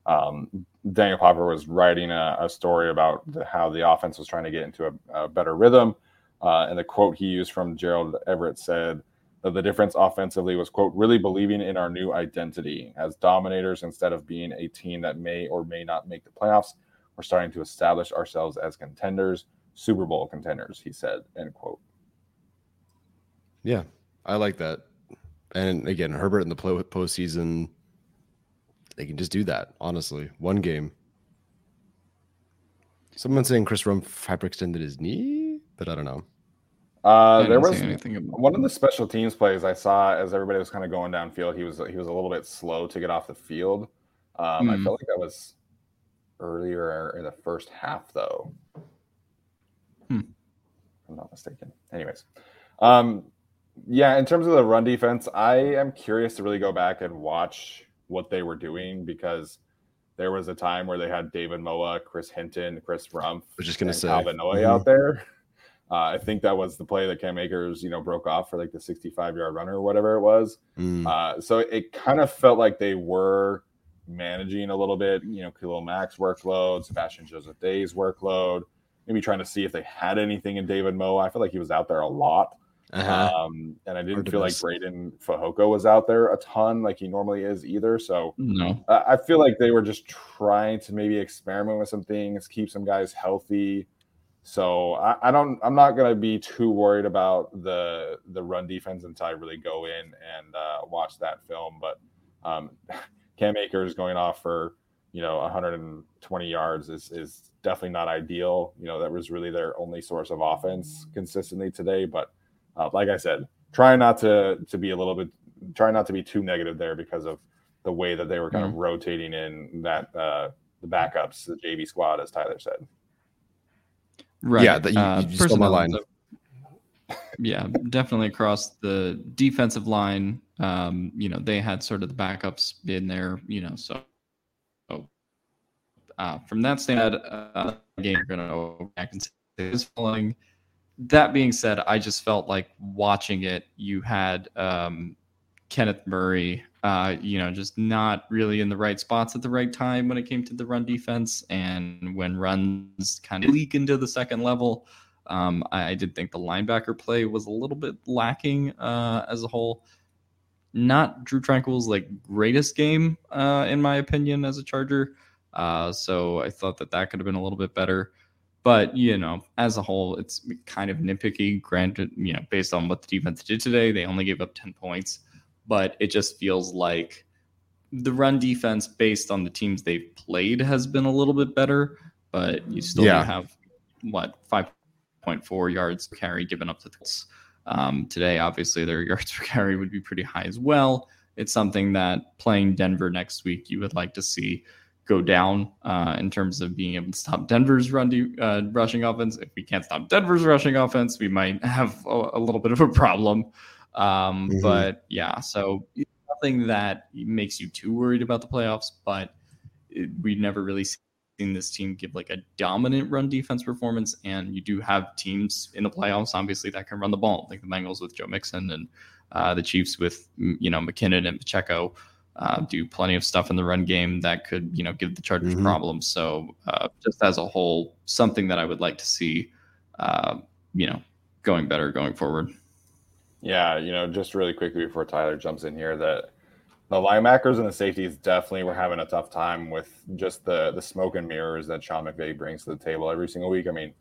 um, Daniel Popper was writing a, a story about the, how the offense was trying to get into a, a better rhythm. Uh, and the quote he used from Gerald Everett said that the difference offensively was, quote, really believing in our new identity as dominators instead of being a team that may or may not make the playoffs. We're starting to establish ourselves as contenders, Super Bowl contenders, he said, end quote. Yeah, I like that. And again, Herbert in the postseason they can just do that. Honestly, one game. Someone saying Chris Rumph hyperextended his knee, but I don't know. Uh, there was one of the special teams plays I saw as everybody was kind of going downfield. He was he was a little bit slow to get off the field. Um, mm. I hmm. feel like that was earlier in the first half, though. Hmm. I'm not mistaken. Anyways, um, yeah. In terms of the run defense, I am curious to really go back and watch what they were doing because there was a time where they had David Moa, Chris Hinton, Chris Rumph, I was just gonna say Calvin mm-hmm. out there. Uh, I think that was the play that Cam Akers, you know, broke off for like the 65 yard runner or whatever it was. Mm. Uh, so it kind of felt like they were managing a little bit, you know, Khalil Mack's workload, Sebastian Joseph Day's workload, maybe trying to see if they had anything in David Moa. I feel like he was out there a lot. Uh-huh. Um, and I didn't feel like Breiden Fehoko was out there a ton like he normally is either. So no, uh, I feel like they were just trying to maybe experiment with some things, keep some guys healthy. So I, I don't, I'm not going to be too worried about the the run defense until I really go in and uh, watch that film. But um, Cam Akers going off for you know 120 yards is is definitely not ideal. You know that was really their only source of offense consistently today, but uh, like I said, try not to to be a little bit, try not to be too negative there because of the way that they were kind mm-hmm. of rotating in that uh, the backups, the JV squad, as Tyler said. Right. Yeah, that you, uh, you stole my line. yeah, definitely across the defensive line. Um, you know, they had sort of the backups in there. You know, so. so uh, from that standpoint, uh, game you're going to go back and say is following that being said, I just felt like watching it, you had um, Kenneth Murray, uh, you know, just not really in the right spots at the right time when it came to the run defense. And when runs kind of leak into the second level, um, I, I, did think the linebacker play was a little bit lacking uh, as a whole. Not Drew Tranquill's like greatest game, uh, in my opinion, as a Charger. Uh, so I thought that that could have been a little bit better. But you know, as a whole, it's kind of nitpicky. Granted, you know, based on what the defense did today, they only gave up ten points, but it just feels like the run defense, based on the teams they've played, has been a little bit better. But you still yeah. have what five point four yards per carry given up to the um, today. Obviously, their yards per carry would be pretty high as well. It's something that playing Denver next week, you would like to see go down uh, in terms of being able to stop Denver's run de- uh, rushing offense. If we can't stop Denver's rushing offense, we might have a, a little bit of a problem. Um, mm-hmm. But yeah, so nothing that makes you too worried about the playoffs, but it, we've never really seen this team give like a dominant run defense performance. And you do have teams in the playoffs, obviously, that can run the ball, like the Bengals with Joe Mixon and uh, the Chiefs with you know McKinnon and Pacheco. Uh, do plenty of stuff in the run game that could you know give the Chargers mm-hmm. problems. So uh, just as a whole, something that I would like to see, uh, you know, going better going forward. Yeah, you know, just really quickly before Tyler jumps in here, that the linebackers and the safeties definitely were having a tough time with just the the smoke and mirrors that Sean McVay brings to the table every single week. I mean,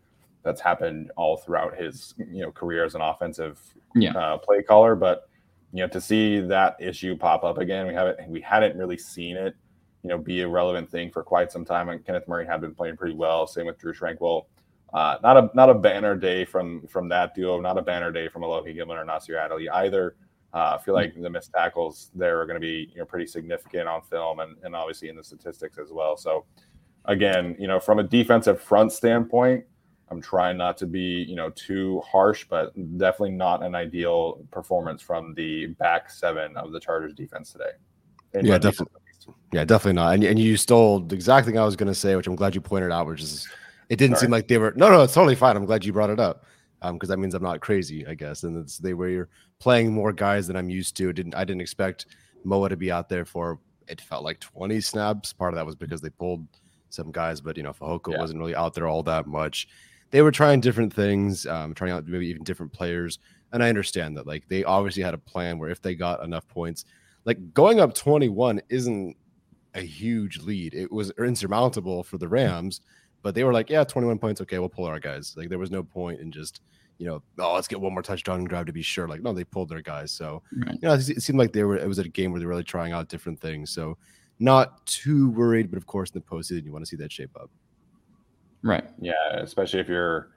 that's happened all throughout his you know career as an offensive yeah. uh, play caller, but you know to see that issue pop up again, we haven't we hadn't really seen it you know be a relevant thing for quite some time. And Kenneth Murray had been playing pretty well. Same with Drew Tranquill. Uh, not a not a banner day from from that duo. Not a banner day from Alohi Gilman or Nasir Adderley either. Uh, I feel like the missed tackles there are going to be you know pretty significant on film and, and obviously in the statistics as well. So again, you know, from a defensive front standpoint, I'm trying not to be you know too harsh, but definitely not an ideal performance from the back seven of the Chargers defense today. Yeah, definitely. Yeah, definitely not. And, and you stole the exact thing I was going to say, which I'm glad you pointed out, which is it didn't Sorry. seem like they were. No, no, it's totally fine. I'm glad you brought it up because um, that means I'm not crazy, I guess. And it's they were playing more guys than I'm used to. Didn't I didn't expect Moa to be out there for it felt like 20 snaps. Part of that was because they pulled some guys, but you know, Fehoko yeah. wasn't really out there all that much. They were trying different things, um, trying out maybe even different players. And I understand that like they obviously had a plan where if they got enough points, like going up 21 isn't a huge lead. It was insurmountable for the Rams, but they were like, yeah, 21 points. Okay, we'll pull our guys. Like there was no point in just you know, oh, let's get one more touchdown drive to be sure. Like, no, they pulled their guys. So, right. you know, it seemed like they were, it was a game where they're really trying out different things. So, not too worried, but of course, in the postseason, you want to see that shape up. Right. Yeah. Especially if you're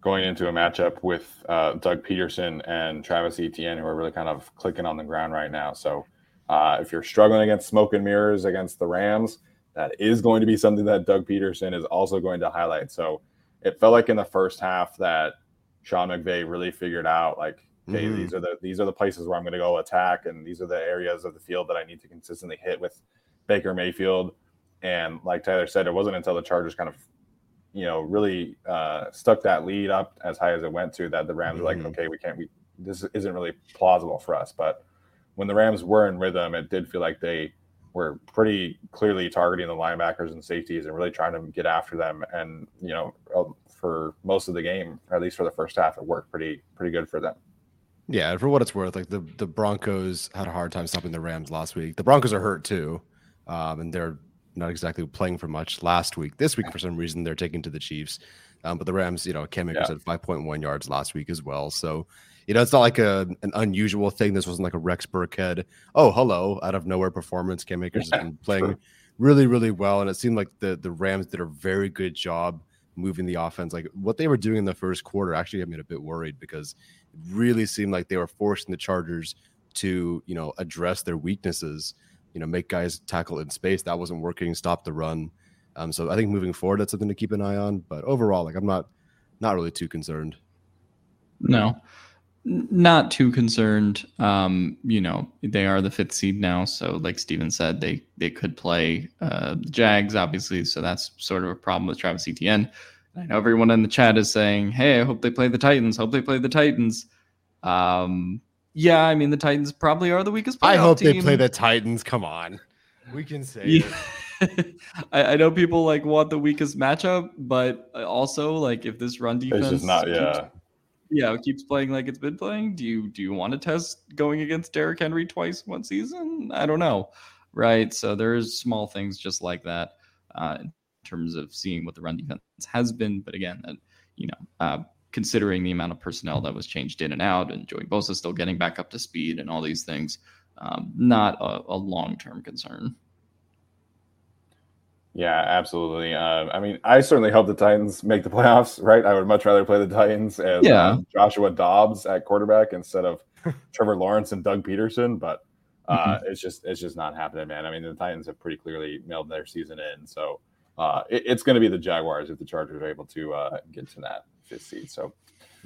going into a matchup with uh, Doug Pederson and Travis Etienne, who are really kind of clicking on the ground right now. So, uh, if you're struggling against smoke and mirrors against the Rams, that is going to be something that Doug Pederson is also going to highlight. So, it felt like in the first half that Sean McVay really figured out like, okay, mm-hmm. these are the these are the places where I'm going to go attack, and these are the areas of the field that I need to consistently hit with Baker Mayfield. And like Tyler said, it wasn't until the Chargers kind of, you know, really uh, stuck that lead up as high as it went to that the Rams mm-hmm. were like, mm-hmm. okay, we can't, we this isn't really plausible for us. But when the Rams were in rhythm, it did feel like they were pretty clearly targeting the linebackers and safeties and really trying to get after them. And you know, for most of the game, or at least for the first half, it worked pretty pretty good for them. Yeah, for what it's worth, like the the Broncos had a hard time stopping the Rams last week. The Broncos are hurt too, um, and they're not exactly playing for much last week. This week, for some reason, they're taking to the Chiefs. Um, but the Rams, you know, Cam Akers yeah. had 5.1 yards last week as well. So, you know, it's not like a an unusual thing. This wasn't like a Rex Burkhead, oh, hello, out of nowhere performance. Cam Akers yeah, has been playing true. really, really well. And it seemed like the the Rams did a very good job moving the offense. Like what they were doing in the first quarter actually had me a bit worried because it really seemed like they were forcing the Chargers to, you know, address their weaknesses, you know, make guys tackle in space. That wasn't working, stop the run. Um, so I think moving forward, that's something to keep an eye on. But overall, like I'm not not really too concerned. No, not too concerned. Um, you know, they are the fifth seed now, so like Steven said, they they could play uh, the Jags, obviously. So that's sort of a problem with Travis Etienne. I know everyone in the chat is saying, "Hey, I hope they play the Titans. Hope they play the Titans." Um, yeah, I mean the Titans probably are the weakest. I hope team. they play the Titans. Come on, we can say yeah. I, I, know people like want the weakest matchup, but also like if this run defense is not, yeah yeah, it keeps playing like it's been playing. Do you do you want to test going against Derrick Henry twice one season? I don't know, right? So there's small things just like that uh, in terms of seeing what the run defense has been. But again, that you know, uh, considering the amount of personnel that was changed in and out, and Joey Bosa still getting back up to speed, and all these things, um, not a, a long term concern. Yeah, absolutely. Uh, I mean, I certainly hope the Titans make the playoffs. Right? I would much rather play the Titans as yeah. um, Joshua Dobbs at quarterback instead of Trevor Lawrence and Doug Pederson, But Uh, mm-hmm. It's just it's just not happening, man. I mean, the Titans have pretty clearly mailed their season in, so uh, it, it's going to be the Jaguars if the Chargers are able to uh, get to that fifth seed. So,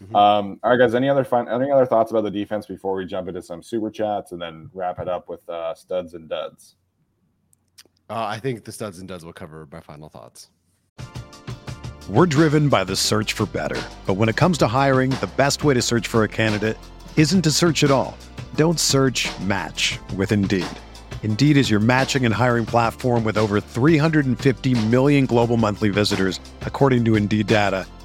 mm-hmm. um, all right, guys. Any other fun? Any other thoughts about the defense before we jump into some super chats and then wrap it up with uh, studs and duds? Uh, I think the studs and duds will cover my final thoughts. We're driven by the search for better, but when it comes to hiring, the best way to search for a candidate isn't to search at all. Don't search. Match with Indeed. Indeed is your matching and hiring platform with over 350 million global monthly visitors, according to Indeed data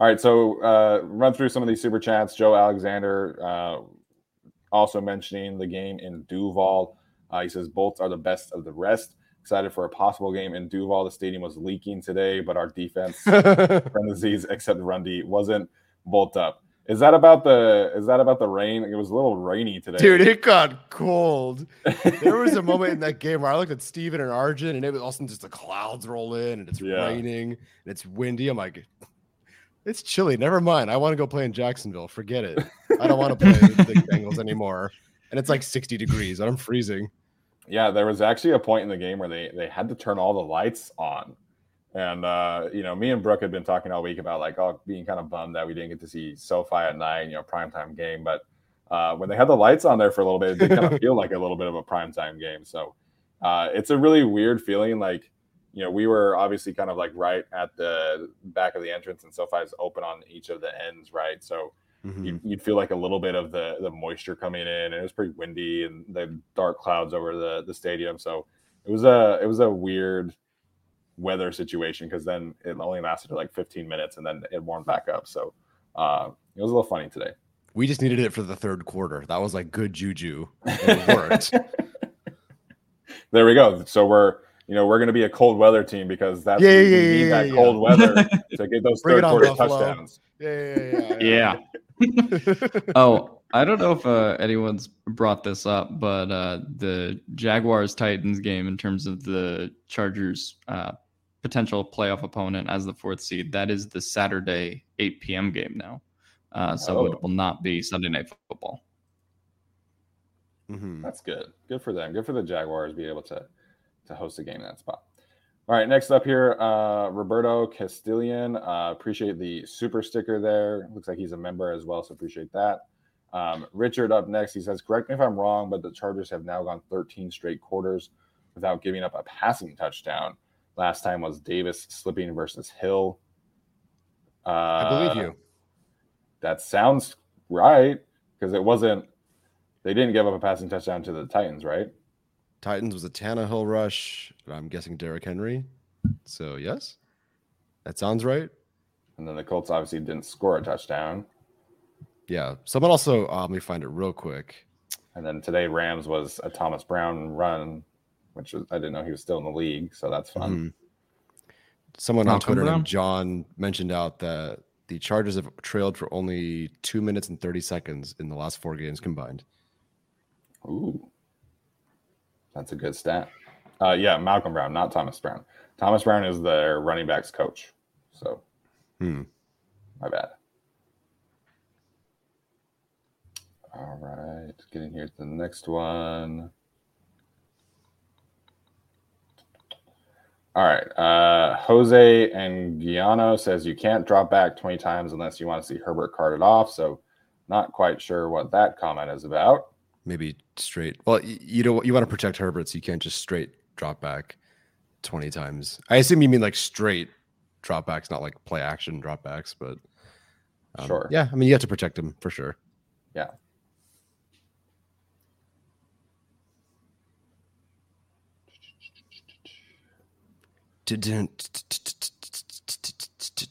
All right, so uh, run through some of these super chats. Joe Alexander uh, also mentioning the game in Duval. Uh, he says Bolts are the best of the rest. Excited for a possible game in Duval. The stadium was leaking today, but our defense, parentheses, except Rundy, wasn't bolt up. Is that about the is that about the rain? It was a little rainy today. Dude, it got cold. there was a moment in that game where I looked at Steven and Arjun and it was also just the clouds roll in and it's yeah. raining and it's windy. I'm like, it's chilly. Never mind. I want to go play in Jacksonville. Forget it. I don't want to play the Bengals anymore. And it's like 60 degrees and I'm freezing. Yeah, there was actually a point in the game where they they had to turn all the lights on and uh, you know, me and Brooke had been talking all week about like oh being kind of bummed that we didn't get to see SoFi at night, you know, primetime game. But uh, when they had the lights on there for a little bit, it did kind of feel like a little bit of a primetime game. So uh, it's a really weird feeling. Like you know, we were obviously kind of like right at the back of the entrance, and SoFi is open on each of the ends, right? So. Mm-hmm. You'd, you'd, feel like a little bit of the the moisture coming in, and it was pretty windy, and the dark clouds over the the stadium. So it was a it was a weird weather situation because then it only lasted like 15 minutes and then it warmed back up. So uh, it was a little funny today. We just needed it for the third quarter. That was like good juju. It worked. there we go. So we're you know we're going to be a cold weather team because that's yeah, we, yeah, we need yeah, that cold weather to get those third quarter Buffalo. touchdowns. Yeah, yeah, yeah. yeah. oh, I don't know if uh, anyone's brought this up, but uh, the Jaguars Titans game in terms of the Chargers uh, potential playoff opponent as the fourth seed. That is the Saturday 8 p.m. game now. Uh, so oh. it will not be Sunday night football. Mm-hmm. That's good. Good for them. Good for the Jaguars be able to to host a game in that spot. All right, next up here, uh, Roberto Castillian. Uh, appreciate the super sticker there. Looks like he's a member as well, so appreciate that. Um, Richard up next. He says, "Correct me if I'm wrong, but the Chargers have now gone 13 straight quarters without giving up a passing touchdown. Last time was Davis slipping versus Hill. Uh, I believe you. That sounds right because it wasn't. They didn't give up a passing touchdown to the Titans, right? Titans was a Tannehill rush. I'm guessing Derrick Henry. So yes, that sounds right. And then the Colts obviously didn't score a touchdown. Yeah. Someone also uh, let me find it real quick. And then today Rams was a Thomas Brown run which was, I didn't know he was still in the league, so that's fun. Mm-hmm. Someone on Twitter named John mentioned out that the Chargers have trailed for only two minutes and thirty seconds in the last four games combined. Ooh, that's a good stat. Uh, yeah, Malcolm Brown, not Thomas Brown. Thomas Brown is their running backs coach. So, hmm. my bad. All right, getting here to the next one. All right. Uh, Jose and Guiano says you can't drop back 20 times unless you want to see Herbert carted off. So, not quite sure what that comment is about. Maybe straight. Well, you know, what you want to protect Herbert, so you can't just straight drop back 20 times. I assume you mean like straight dropbacks, not like play action dropbacks, but um, Sure. Yeah, I mean you have to protect him for sure. Yeah.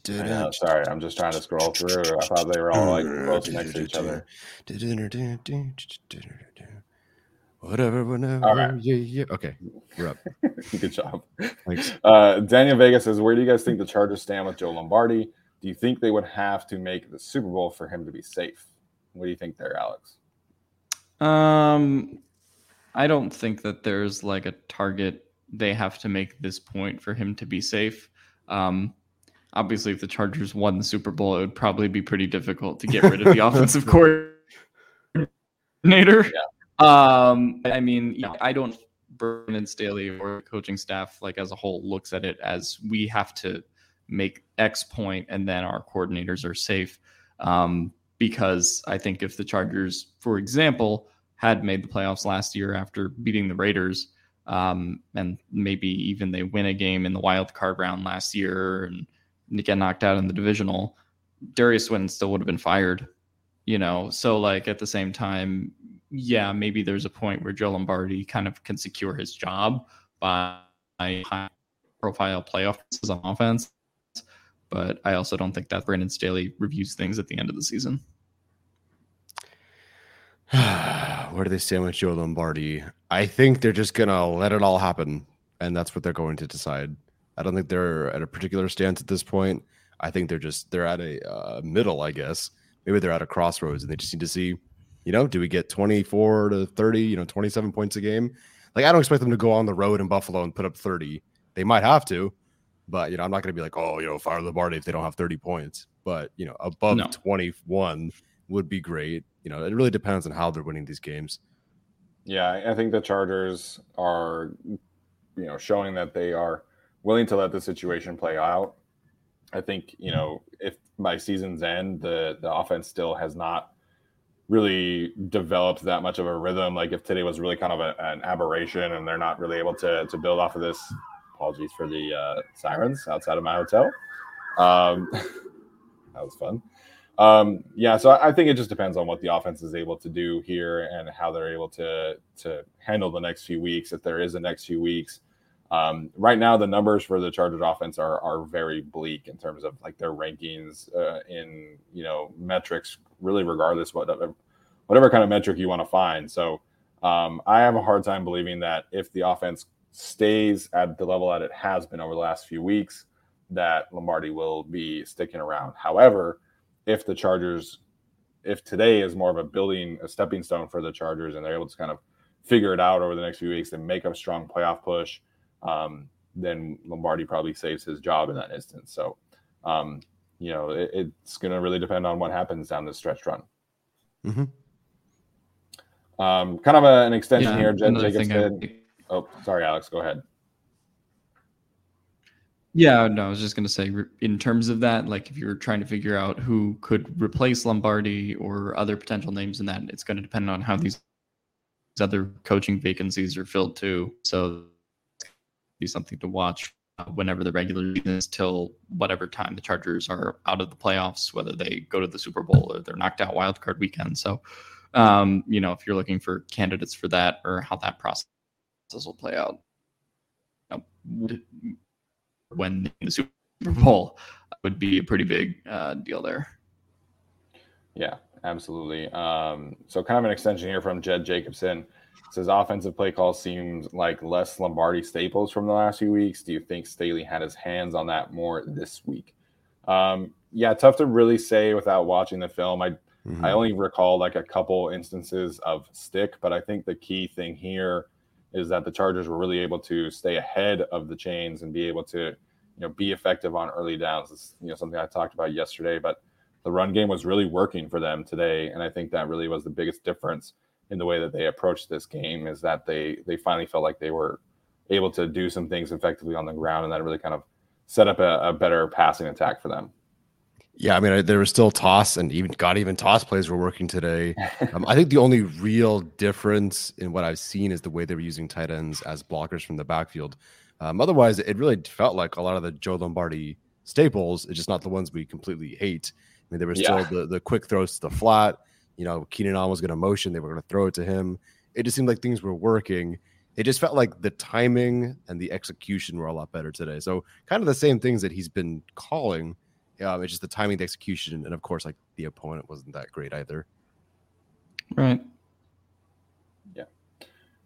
Know, sorry, I'm just trying to scroll through. I thought they were all like close next to each other. Whatever, whenever. All right. Yeah, yeah. Okay, you're up. Good job. Thanks. Uh, Daniel Vega says, "Where do you guys think the Chargers stand with Joe Lombardi? Do you think they would have to make the Super Bowl for him to be safe? What do you think there, Alex? Um, I don't think that there's like a target they have to make this point for him to be safe. Um, obviously, if the Chargers won the Super Bowl, it would probably be pretty difficult to get rid of the offensive coordinator. Um, I mean, yeah, I don't. Brandon Staley or coaching staff, like as a whole, looks at it as we have to make X point, and then our coordinators are safe. Um, because I think if the Chargers, for example, had made the playoffs last year after beating the Raiders, um, and maybe even they win a game in the wild card round last year and get knocked out in the divisional, Derius Swinton still would have been fired. You know, so like at the same time, yeah, maybe there's a point where Joe Lombardi kind of can secure his job by high profile playoff on offense. But I also don't think that Brandon Staley reviews things at the end of the season. Where do they stand with Joe Lombardi? I think they're just gonna let it all happen, and that's what they're going to decide. I don't think they're at a particular stance at this point. I think they're just they're at a uh, middle, I guess. Maybe they're at a crossroads, and they just need to see, you know, do we get twenty four to thirty, you know, twenty seven points a game? Like I don't expect them to go on the road in Buffalo and put up thirty. They might have to, but you know, I'm not going to be like, oh, you know, fire Lombardi if they don't have thirty points. But you know, above No. twenty one would be great. You know, it really depends on how they're winning these games. Yeah, I- I think the Chargers are, you know, showing that they are willing to let the situation play out. I think you know if by season's end the the offense still has not really developed that much of a rhythm. Like if today was really kind of a, an aberration and they're not really able to to build off of this. Apologies for the uh, sirens outside of my hotel. Um, that was fun. Um, yeah, so I I think it just depends on what the offense is able to do here and how they're able to to handle the next few weeks, if there is a next few weeks. Um, right now, the numbers for the Chargers offense are are very bleak in terms of like their rankings uh, in you know metrics, really regardless whatever whatever kind of metric you want to find. So um, I have a hard time believing that if the offense stays at the level that it has been over the last few weeks, that Lombardi will be sticking around. However, if the Chargers, if today is more of a building, a stepping stone for the Chargers, and they're able to kind of figure it out over the next few weeks and make a strong playoff push, um, then Lombardi probably saves his job in that instance. So, um, you know, it, it's going to really depend on what happens down this stretch run. Mhm. Um, kind of a, an extension Yeah, here. Jed another Jacobs thing I- "Oh, sorry, Alex. Go ahead." Yeah, no, I was just going to say, in terms of that, like if you're trying to figure out who could replace Lombardi or other potential names in that, it's going to depend on how these these other coaching vacancies are filled too. So, be something to watch uh, whenever the regular season is till whatever time the Chargers are out of the playoffs, whether they go to the Super Bowl or they're knocked out wild card weekend. So, um, you know, if you're looking for candidates for that or how that process will play out, uh, when the Super Bowl would be a pretty big uh, deal there. Yeah, absolutely. Um, so kind of an extension here from Jed Jacobson. Says offensive play call seems like less Lombardi staples from the last few weeks. Do you think Staley had his hands on that more this week? Um, yeah, tough to really say without watching the film. I Mhm. I only recall like a couple instances of stick, but I think the key thing here is that the Chargers were really able to stay ahead of the chains and be able to, you know, be effective on early downs. It's, you know, something I talked about yesterday, but the run game was really working for them today, and I think that really was the biggest difference in the way that they approached this game is that they they finally felt like they were able to do some things effectively on the ground, and that really kind of set up a, a better passing attack for them. Yeah, I mean, there was still toss, and even got even toss plays were working today. Um, I think the only real difference in what I've seen is the way they were using tight ends as blockers from the backfield. Um, otherwise, it really felt like a lot of the Joe Lombardi staples. It's just not the ones we completely hate. I mean, there were still yeah. the, the quick throws to the flat. You know, Keenan Allen was going to motion; they were going to throw it to him. It just seemed like things were working. It just felt like the timing and the execution were a lot better today. So, kind of the same things that he's been calling um, it's just the timing, the execution, and of course, like the opponent wasn't that great either. Right. Yeah.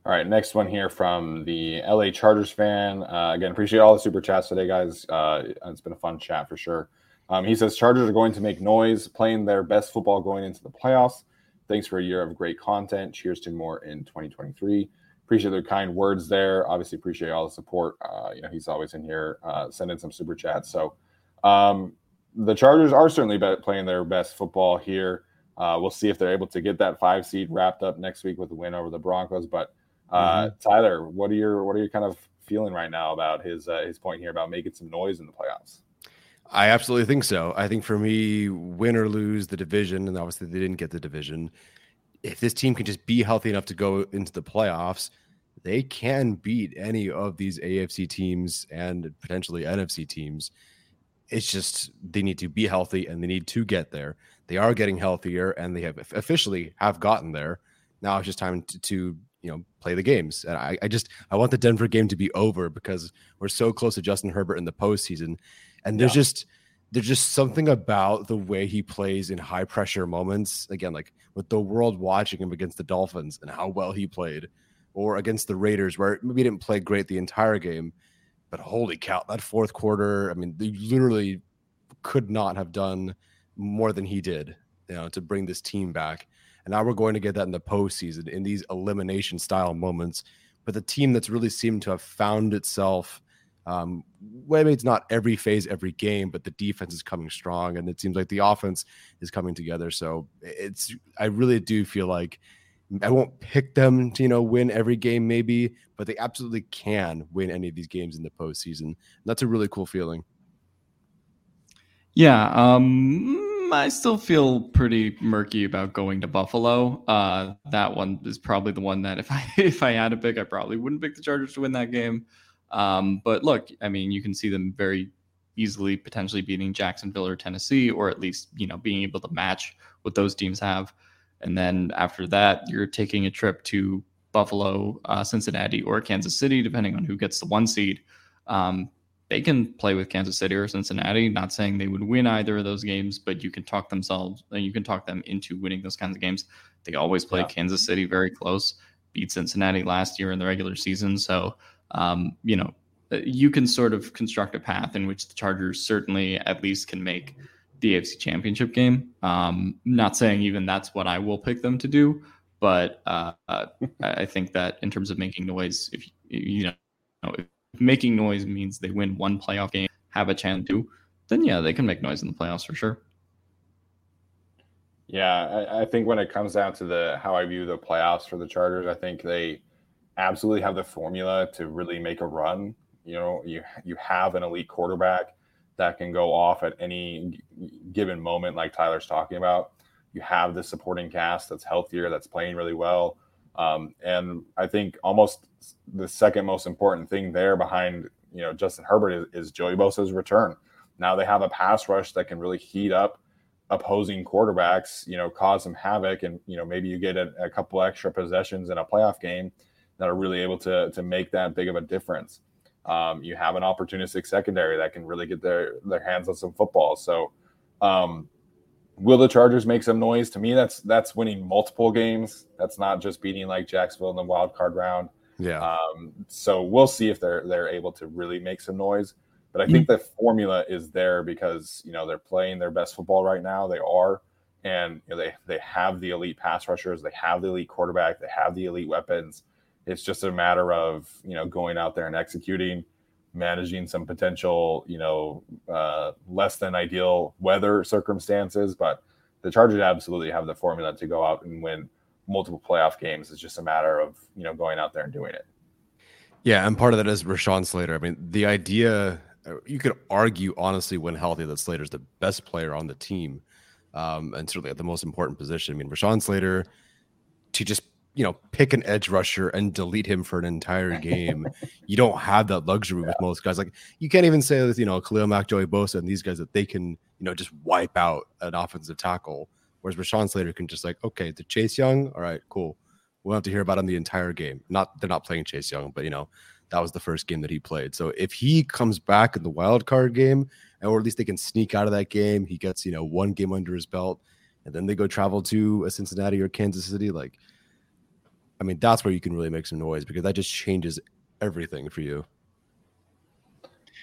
All right. Next one here from the LA Chargers fan. Uh, again, appreciate all the super chats today, guys. Uh, it's been a fun chat for sure. Um, he says Chargers are going to make noise, playing their best football going into the playoffs. Thanks for a year of great content. Cheers to more in 2023. Appreciate the kind words there. Obviously, appreciate all the support. Uh, you know, he's always in here uh, sending some super chats. So, um, the Chargers are certainly playing their best football here. Uh, we'll see if they're able to get that five seed wrapped up next week with a win over the Broncos. But uh, mm-hmm. Tyler, what are your what are you kind of feeling right now about his uh, his point here about making some noise in the playoffs? I absolutely think so. I think for me, win or lose the division, and obviously they didn't get the division. If this team can just be healthy enough to go into the playoffs, they can beat any of these AFC teams and potentially NFC teams it's just they need to be healthy and they need to get there. They are getting healthier and they have officially have gotten there. Now it's just time to, to you know play the games. And I, I, just I want the Denver game to be over because we're so close to Justin Herbert in the postseason, and there's yeah. just there's just something about the way he plays in high pressure moments. Again, like with the world watching him against the Dolphins and how well he played, or against the Raiders where maybe he didn't play great the entire game, but holy cow, that fourth quarter, I mean, they literally could not have done more than he did, you know, to bring this team back. And now we're going to get that in the postseason in these elimination style moments. But the team that's really seemed to have found itself, um, it's not every phase, every game, but the defense is coming strong, and it seems like the offense is coming together. So it's, I really do feel like I won't pick them to you know win every game, maybe, but they absolutely can win any of these games in the postseason. And that's a really cool feeling. Yeah, um, I still feel pretty murky about going to Buffalo. Uh, that one is probably the one that if I if I had to pick, I probably wouldn't pick the Chargers to win that game. Um, but look, I mean, you can see them very easily potentially beating Jacksonville or Tennessee, or at least you know being able to match what those teams have. And then after that, you're taking a trip to Buffalo, uh, Cincinnati, or Kansas City, depending on who gets the one seed. Um, they can play with Kansas City or Cincinnati. Not saying they would win either of those games, but you can talk themselves, uh, you can talk them into winning those kinds of games. They always play yeah. Kansas City very close. Beat Cincinnati last year in the regular season, so um, you know uh, you can sort of construct a path in which the Chargers certainly at least can make the AFC Championship game. Um, not saying even that's what I will pick them to do, but uh, uh, I think that in terms of making noise, if you know, if making noise means they win one playoff game, have a chance to, then yeah, they can make noise in the playoffs for sure. Yeah, I, I think when it comes down to the how I view the playoffs for the Chargers, I think they absolutely have the formula to really make a run. You know, you you have an elite quarterback that can go off at any given moment, like Tyler's talking about. You have the supporting cast that's healthier, that's playing really well. Um, and I think almost the second most important thing there behind you know Justin Herbert is, is Joey Bosa's return. Now they have a pass rush that can really heat up opposing quarterbacks, you know, cause some havoc, and you know maybe you get a, a couple extra possessions in a playoff game that are really able to to make that big of a difference. Um, you have an opportunistic secondary that can really get their their hands on some football. So, um, will the Chargers make some noise? To me, that's that's winning multiple games. That's not just beating like Jacksonville in the wild card round. Yeah. Um, so we'll see if they're they're able to really make some noise. But I think the formula is there because you know they're playing their best football right now. They are, and you know, they they have the elite pass rushers, they have the elite quarterback, they have the elite weapons. It's just a matter of you know going out there and executing, managing some potential you know uh, less than ideal weather circumstances. But the Chargers absolutely have the formula to go out and win multiple playoff games. It's just a matter of you know going out there and doing it. Yeah, and part of that is Rashawn Slater. I mean, the idea uh, you could argue honestly when healthy that Slater's the best player on the team, um, and certainly at the most important position. I mean, Rashawn Slater to just you know pick an edge rusher and delete him for an entire game. you don't have that luxury with most guys. Like you can't even say that you know Khalil Mack, Joey Bosa, and these guys that they can you know just wipe out an offensive tackle. Whereas Rashawn Slater can just like okay, the Chase Young, all right, cool. We'll have to hear about him the entire game. Not they're not playing Chase Young, but you know that was the first game that he played. So if he comes back in the wild card game, or at least they can sneak out of that game, he gets you know one game under his belt, and then they go travel to a Cincinnati or Kansas City. Like, I mean, that's where you can really make some noise because that just changes everything for you.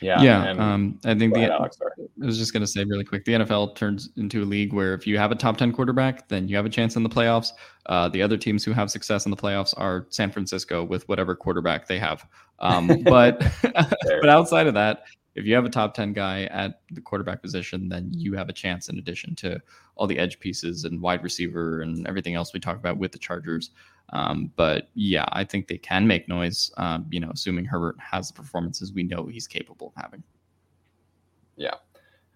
Yeah, yeah. Um, I think the ahead, Alex, I was just going to say really quick. The NFL turns into a league where if you have a top ten quarterback, then you have a chance in the playoffs. Uh, the other teams who have success in the playoffs are San Francisco with whatever quarterback they have. Um, but but outside of that, if you have a top ten guy at the quarterback position, then you have a chance in addition to all the edge pieces and wide receiver and everything else we talk about with the Chargers. Um, but yeah, I think they can make noise. Um, you know, assuming Herbert has the performances we know he's capable of having. Yeah,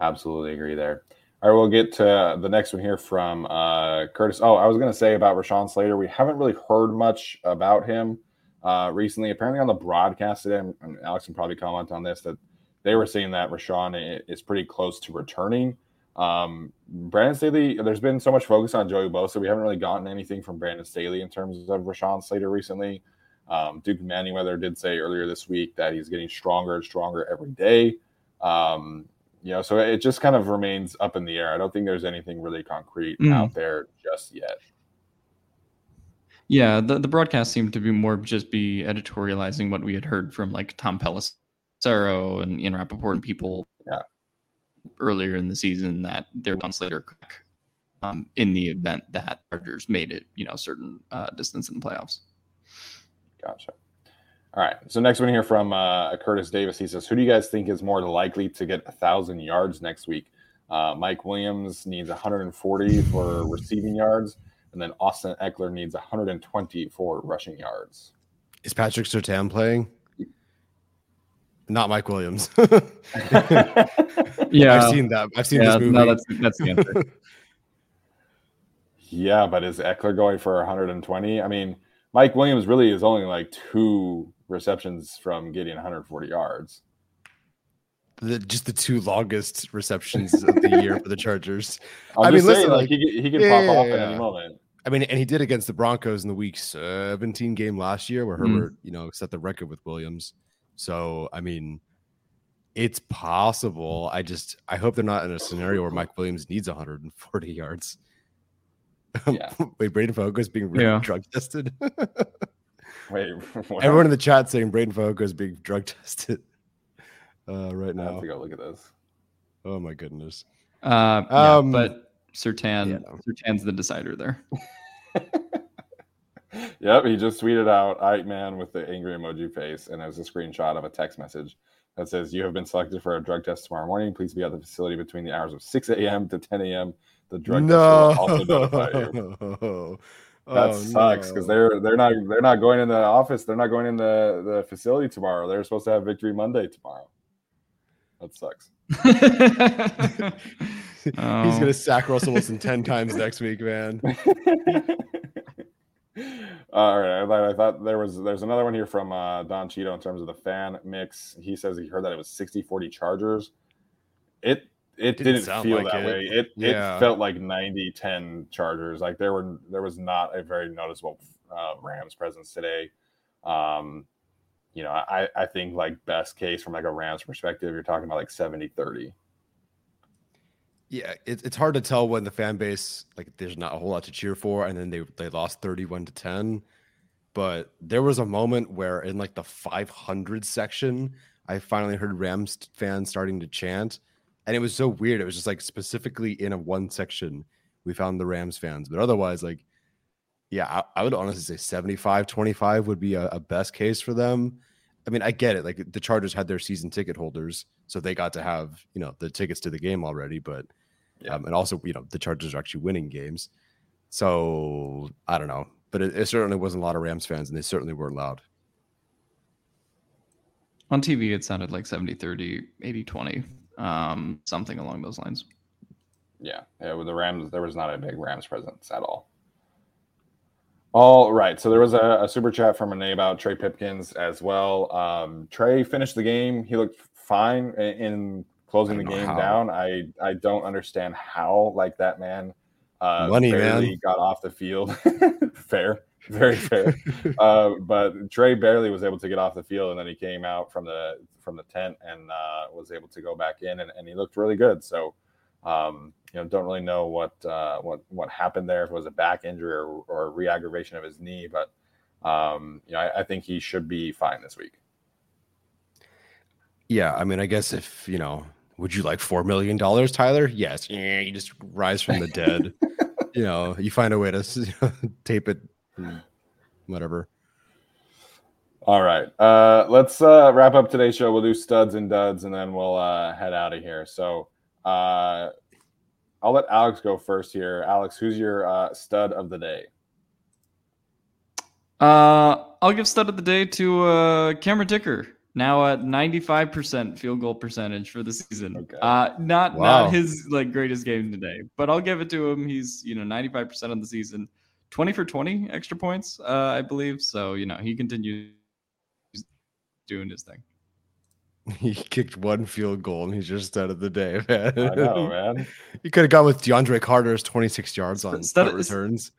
absolutely agree there. All right, we'll get to the next one here from uh, Curtis. Oh, I was going to say about Rashawn Slater. We haven't really heard much about him uh, recently. Apparently, on the broadcast today, and Alex can probably comment on this, that they were saying that Rashawn is pretty close to returning. Um, Brandon Staley, there's been so much focus on Joey Bosa. We haven't really gotten anything from Brandon Staley in terms of Rashawn Slater recently. Um, Duke Manyweather did say earlier this week that he's getting stronger and stronger every day. Um, you know, so it just kind of remains up in the air. I don't think there's anything really concrete mm. out there just yet. Yeah, the, the broadcast seemed to be more just be editorializing what we had heard from like Tom Pelissero and Ian Rapoport and people yeah earlier in the season that they're on Slater um, in the event that Chargers made it, you know, certain uh, distance in the playoffs. Gotcha. All right. So next one here from uh, Curtis Davis. He says, "Who do you guys think is more likely to get a thousand yards next week? Uh, Mike Williams needs 140 for receiving yards, and then Austin Ekeler needs 120 for rushing yards." Is Patrick Surtain playing? Not Mike Williams. yeah, I've seen that. I've seen yeah, this movie. No, that's that's the answer. yeah, but is Ekeler going for 120? I mean, Mike Williams really is only like two receptions from getting 140 yards. The, just the two longest receptions of the year for the Chargers. I'm i mean, saying, listen, like, he, he could yeah, pop off at any moment. I mean, and he did against the Broncos in the Week 17 game last year, where mm. Herbert, you know, set the record with Williams. So, I mean, it's possible. I just I hope they're not in a scenario where Mike Williams needs 140 yards. Yeah. Wait, Breiden Fehoko is being yeah. drug tested. Wait, what? everyone in the chat saying Breiden Fehoko is being drug tested uh, right now. I have to go look at this. Oh my goodness. Uh, um, yeah, but Surtain, yeah, no. Surtain's the decider there. yep, he just tweeted out Ike Man with the angry emoji face, and it was a screenshot of a text message that says, You have been selected for a drug test tomorrow morning. Please be at the facility between the hours of 6 a.m. to 10 a.m. The drug no. test will also notify you. That oh, sucks because no. they're they're not they're not going in the office. They're not going in the, the facility tomorrow. They're supposed to have Victory Monday tomorrow. That sucks. He's gonna sack Russell Wilson ten times next week, man. All right, I, I, thought there was there's another one here from uh, Don Cheeto in terms of the fan mix. He says he heard that it was 60-40 Chargers. It it didn't, didn't feel like that it. way. It yeah. it felt like 90-10 Chargers. Like there were there was not a very noticeable uh, Rams presence today. Um, you know, I I think like best case from like a Rams perspective, you're talking about like 70-30. Yeah, it, it's hard to tell when the fan base like there's not a whole lot to cheer for, and then they they lost thirty one to ten. But there was a moment where in like the five hundred section, I finally heard Rams fans starting to chant, and it was so weird. It was just like specifically in a one section we found the Rams fans, but otherwise, like, yeah, I, would honestly say 75 25 would be a, a best case for them. I mean, I get it. Like the Chargers had their season ticket holders, so they got to have you know the tickets to the game already. But yeah. Um, and also, you know, the Chargers are actually winning games. So I don't know, but it, it, certainly wasn't a lot of Rams fans, and they certainly weren't loud. On TV, it sounded like 70 30, 80 20, um, something along those lines. Yeah, yeah. With the Rams, there was not a big Rams presence at all. All right. So there was a, a super chat from Renee about Trey Pipkins as well. Um, Trey finished the game. He looked fine in, in closing the game down. I I don't understand how like that man uh, Money, barely man. got off the field. fair, very fair. uh, but Trey barely was able to get off the field, and then he came out from the from the tent and uh, was able to go back in, and, and he looked really good. So um, you know, don't really know what uh, what what happened there. If it was a back injury or, or re-aggravation of his knee, but um, you know, I, I think he should be fine this week. Yeah, I mean, I guess if you know, would you like four million dollars, Tyler? Yes. Yeah, you just rise from the dead. you know, you find a way to you know, tape it, whatever. All right, uh, let's uh, wrap up today's show. We'll do studs and duds, and then we'll uh, head out of here. So. Uh, I'll let Alex go first here. Alex, who's your uh, stud of the day? Uh, I'll give stud of the day to uh, Cameron Dicker. Now at 95% field goal percentage for the season. Okay. Uh, not wow. not his like greatest game today, but I'll give it to him. He's you know 95% of the season, 20 for 20 extra points, uh, I believe. So you know he continues doing his thing. He kicked one field goal and he's just out of the day, man. I know, man. you could have gone with DeAndre Carter's 26 yards on stud, returns.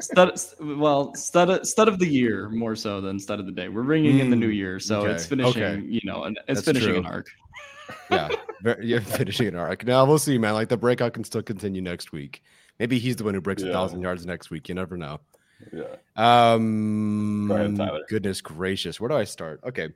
Stud, well, stud, stud of the year more so than stud of the day. We're ringing mm, in the new mm, year, so okay. it's finishing. Okay. You know, it's That's finishing true. an arc. yeah, very, yeah, finishing an arc. Now we'll see, man. Like the breakout can still continue next week. Maybe he's the one who breaks a yeah. thousand yards next week. You never know. Yeah. Um, Go ahead, Goodness gracious. Where do I start? Okay.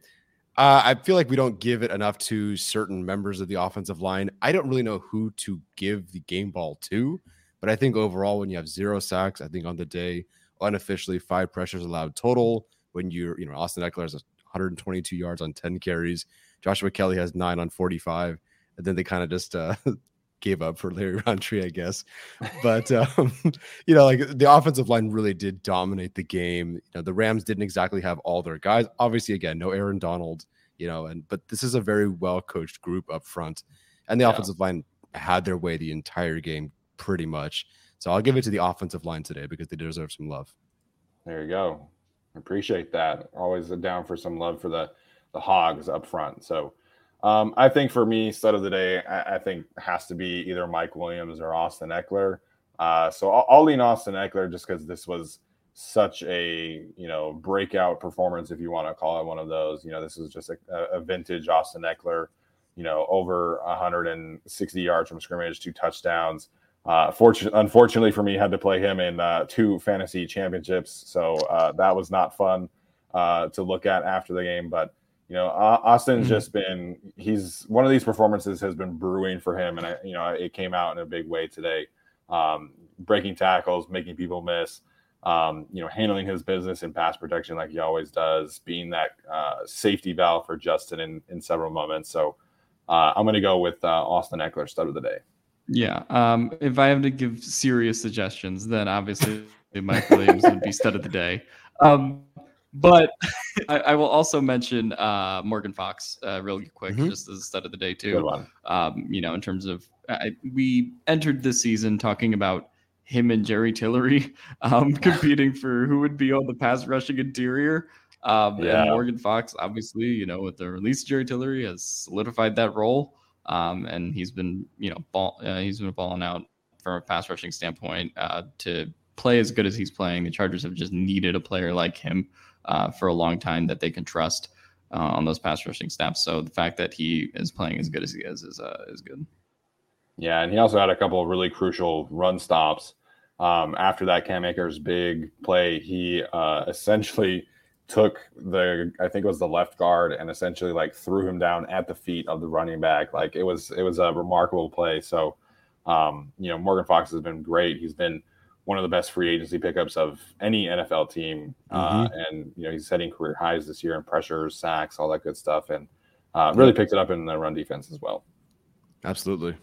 Uh, I feel like we don't give it enough to certain members of the offensive line. I don't really know who to give the game ball to, but I think overall, when you have zero sacks, I think on the day, unofficially five pressures allowed total. When you're, you know, Austin Ekeler has 122 yards on 10 carries, Joshua Kelley has nine on 45, and then they kind of just uh, gave up for Larry Rountree, I guess. But um, you know, like the offensive line really did dominate the game. You know, the Rams didn't exactly have all their guys. Obviously, again, no Aaron Donald. You know, and but this is a very well coached group up front, and the yeah. offensive line had their way the entire game pretty much. So I'll give it to the offensive line today because they deserve some love. There you go. Appreciate that. Always down for some love for the the Hogs up front. So um, I think for me, stud of the day, I, I, think has to be either Mike Williams or Austin Ekeler. Uh, so I'll, I'll, lean Austin Ekeler just because this was such a you know breakout performance, if you want to call it one of those. You know, this is just a, a vintage Austin Ekeler. You know, over 160 yards from scrimmage, two touchdowns. Uh, fortunately, unfortunately for me, had to play him in uh, two fantasy championships, so uh, that was not fun uh, to look at after the game. But you know, Austin's mm-hmm. just been he's one of these performances has been brewing for him, and I, you know, it came out in a big way today. Um, breaking tackles, making people miss, um, you know, handling his business in pass protection like he always does, being that uh, safety valve for Justin in, in several moments. So uh, I'm going to go with uh, Austin Ekeler stud of the day. Yeah. Um, if I have to give serious suggestions, then obviously Mike Williams would be stud of the day. Um, but I, I, will also mention uh, Morgan Fox uh, real quick, mm-hmm. just as a stud of the day too. Um, you know, in terms of I, we entered this season talking about him and Jerry Tillery um, competing for who would be on the pass rushing interior. Um, yeah. And Morgan Fox, obviously, you know, with the release of Jerry Tillery, has solidified that role. Um, and he's been, you know, ball, uh, he's been balling out from a pass rushing standpoint uh, to play as good as he's playing. The Chargers have just needed a player like him uh, for a long time that they can trust uh, on those pass rushing snaps. So the fact that he is playing as good as he is is uh, is good. Yeah, and he also had a couple of really crucial run stops. Um, after that Cam Akers big play, he uh, essentially took the I think it was the left guard and essentially like threw him down at the feet of the running back. Like it was it was a remarkable play. So um, you know Morgan Fox has been great. He's been one of the best free agency pickups of any NFL team. Uh, mm-hmm. Uh, and, you know, he's setting career highs this year in pressures, sacks, all that good stuff. And uh, really picked it up in the run defense as well. Absolutely.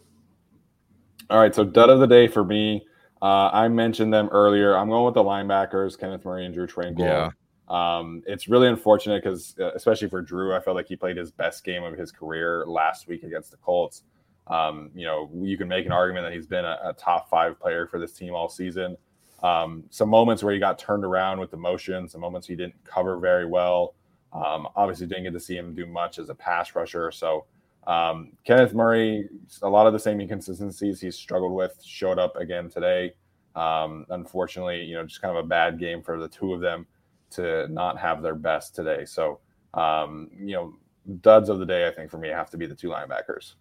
All right. So, dud of the day for me. Uh, I mentioned them earlier. I'm going with the linebackers, Kenneth Murray and Drue Tranquill. Yeah. Um, it's really unfortunate because, uh, especially for Drue, I felt like he played his best game of his career last week against the Colts. Um, you know, you can make an argument that he's been a, a top five player for this team all season. Um, some moments where he got turned around with emotion, some moments he didn't cover very well. Um, obviously, didn't get to see him do much as a pass rusher. So, um, Kenneth Murray, a lot of the same inconsistencies he's struggled with showed up again today. Um, unfortunately, you know, just kind of a bad game for the two of them to not have their best today. So, um, you know, duds of the day, I think for me have to be the two linebackers.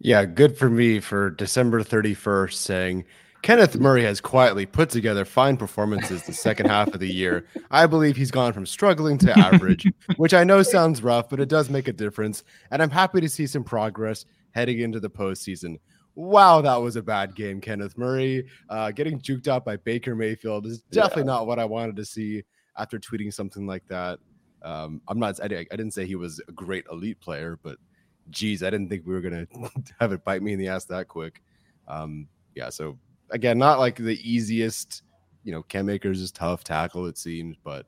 Yeah, good for me for December 31st saying Kenneth Murray has quietly put together fine performances the second half of the year. I believe he's gone from struggling to average, which I know sounds rough, but it does make a difference. And I'm happy to see some progress heading into the postseason. Wow, that was a bad game, Kenneth Murray. Uh, getting juked out by Baker Mayfield is definitely yeah. not what I wanted to see after tweeting something like that. Um, I'm not. I, I didn't say he was a great elite player, but geez, I didn't think we were gonna have it bite me in the ass that quick. Um, yeah. So again, not like the easiest. You know, Cam Akers is tough tackle. It seems, but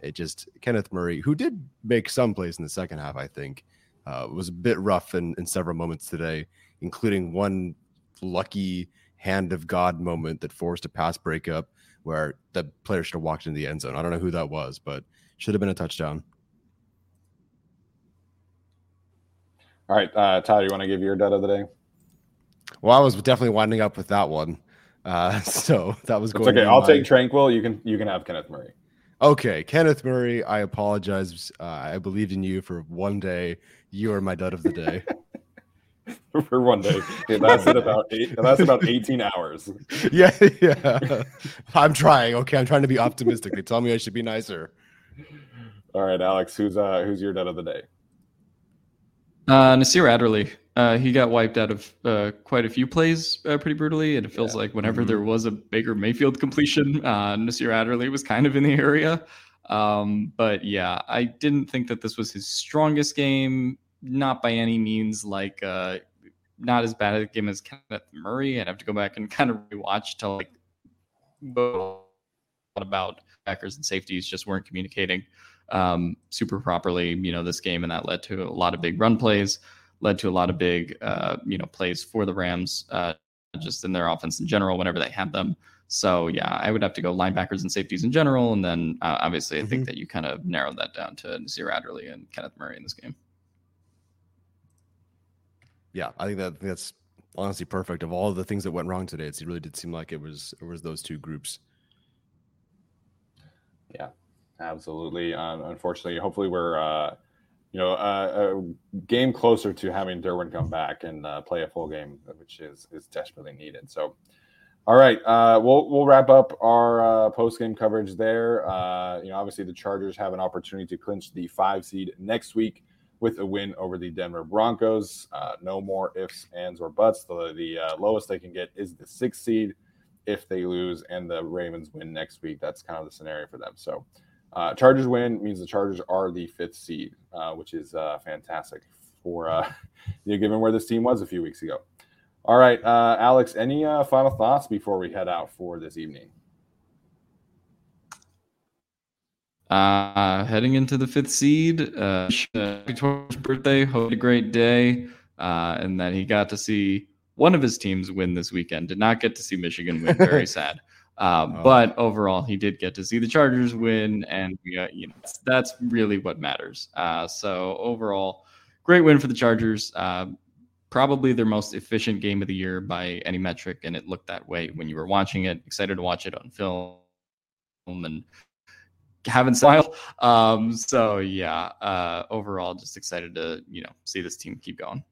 it just Kenneth Murray, who did make some plays in the second half, I think, uh, was a bit rough in, in several moments today, including one lucky hand of God moment that forced a pass breakup where the player should have walked into the end zone. I don't know who that was, but should have been a touchdown. All right, uh, Tyler, you want to give your dud of the day? Well, I was definitely winding up with that one. Uh, so that was going. It's okay. I'll my... take Tranquill. You can you can have Kenneth Murray. Okay, Kenneth Murray. I apologize. Uh, I believed in you for one day. You are my dud of the day. for one day. It lasted about eight. It lasted about eighteen hours. Yeah, yeah. I'm trying. Okay, I'm trying to be optimistic. They tell me I should be nicer. All right, Alex. Who's uh who's your dud of the day? Uh, Nasir Adderley. Uh, he got wiped out of uh, quite a few plays uh, pretty brutally, and it feels yeah. like whenever mm-hmm. there was a Baker Mayfield completion, uh, Nasir Adderley was kind of in the area. Um, but yeah, I didn't think that this was his strongest game. Not by any means like uh, not as bad a game as Kenneth Murray. I'd have to go back and kind of rewatch to like what about backers and safeties just weren't communicating um, super properly, you know, this game, and that led to a lot of big run plays, led to a lot of big, uh, you know, plays for the Rams, uh, just in their offense in general whenever they had them. So yeah, I would have to go linebackers and safeties in general, and then uh, obviously I mm-hmm. think that you kind of narrowed that down to Nasir Adderley and Kenneth Murray in this game. Yeah, I think that that's honestly perfect. Of all the things that went wrong today, it really did seem like it was it was those two groups. Yeah, Absolutely. Um, unfortunately, hopefully we're uh, you know uh, a game closer to having Derwin come back and uh, play a full game, which is is desperately needed. So, all right, uh, we'll we'll wrap up our uh, post game coverage there. Uh, you know, obviously the Chargers have an opportunity to clinch the five seed next week with a win over the Denver Broncos. Uh, no more ifs, ands, or buts. The the uh, lowest they can get is the sixth seed. If they lose and the Ravens win next week, that's kind of the scenario for them. So. Uh, Chargers win means the Chargers are the fifth seed, uh, which is uh, fantastic for uh, you know, given where this team was a few weeks ago. All right, Alex, any final thoughts before we head out for this evening? Uh, heading into the fifth seed, uh, Victoria's birthday. Hope a great day, uh, and that he got to see one of his teams win this weekend. Did not get to see Michigan win. Very sad. Uh, oh. But overall, he did get to see the Chargers win, and uh, you know that's really what matters. Uh, so overall, great win for the Chargers. Uh, probably their most efficient game of the year by any metric, and it looked that way when you were watching it. Excited to watch it on film and having smile. Um, so yeah, uh, overall, just excited to you know see this team keep going.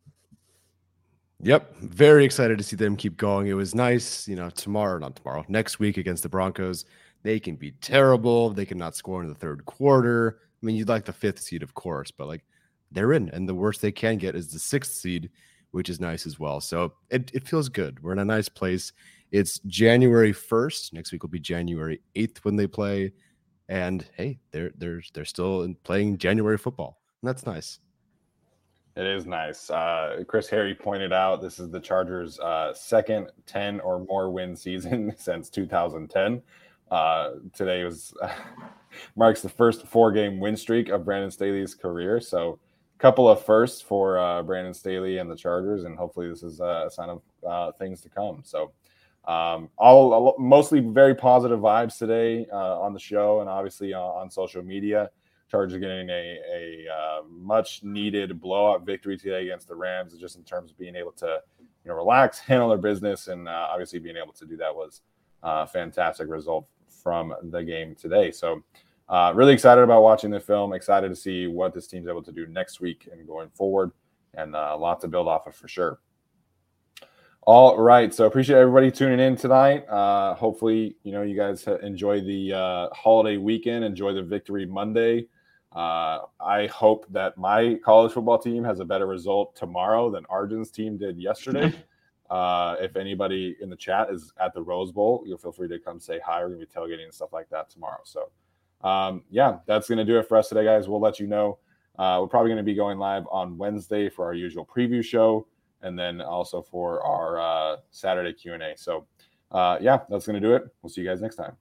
Yep, very excited to see them keep going. It was nice, you know, tomorrow, not tomorrow, next week against the Broncos. They can be terrible. They cannot score in the third quarter. I mean, you'd like the fifth seed, of course, but like they're in, and the worst they can get is the sixth seed, which is nice as well. So it, it feels good. We're in a nice place. It's January 1st. Next week will be January 8th when they play. And hey, they're they're they're still playing January football. And that's nice. It is nice. Uh, Chris Hayre pointed out this is the Chargers' uh, second 10 or more win season since 2010. uh, today was marks the first four game win streak of Brandon Staley's career. So, a couple of firsts for uh, Brandon Staley and the Chargers, and hopefully, this is a sign of uh, things to come. So, um, all, mostly very positive vibes today uh, on the show, and obviously on, on social media. Chargers getting a, a uh, much needed blowout victory today against the Rams, just in terms of being able to, you know, relax, handle their business, and uh, obviously being able to do that was a fantastic result from the game today. So, uh, really excited about watching the film. Excited to see what this team's able to do next week and going forward, and uh, a lot to build off of for sure. All right, so appreciate everybody tuning in tonight. Uh, hopefully, you know you guys enjoy the uh, holiday weekend, enjoy the victory Monday. Uh, I hope that my college football team has a better result tomorrow than Arjun's team did yesterday. Uh, if anybody in the chat is at the Rose Bowl, you'll feel free to come say hi. We're gonna be tailgating and stuff like that tomorrow. So, um, yeah, that's gonna do it for us today, guys. We'll let you know. Uh, we're probably gonna be going live on Wednesday for our usual preview show, and then also for our uh, Saturday Q and A. So, uh, yeah, that's gonna do it. We'll see you guys next time.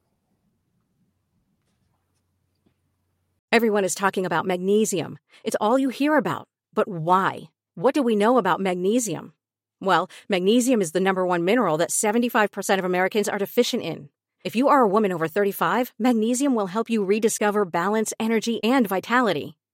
Everyone is talking about magnesium. It's all you hear about. But why? What do we know about magnesium? Well, magnesium is the number one mineral that 75% of Americans are deficient in. If you are a woman over 35, magnesium will help you rediscover balance, energy, and vitality.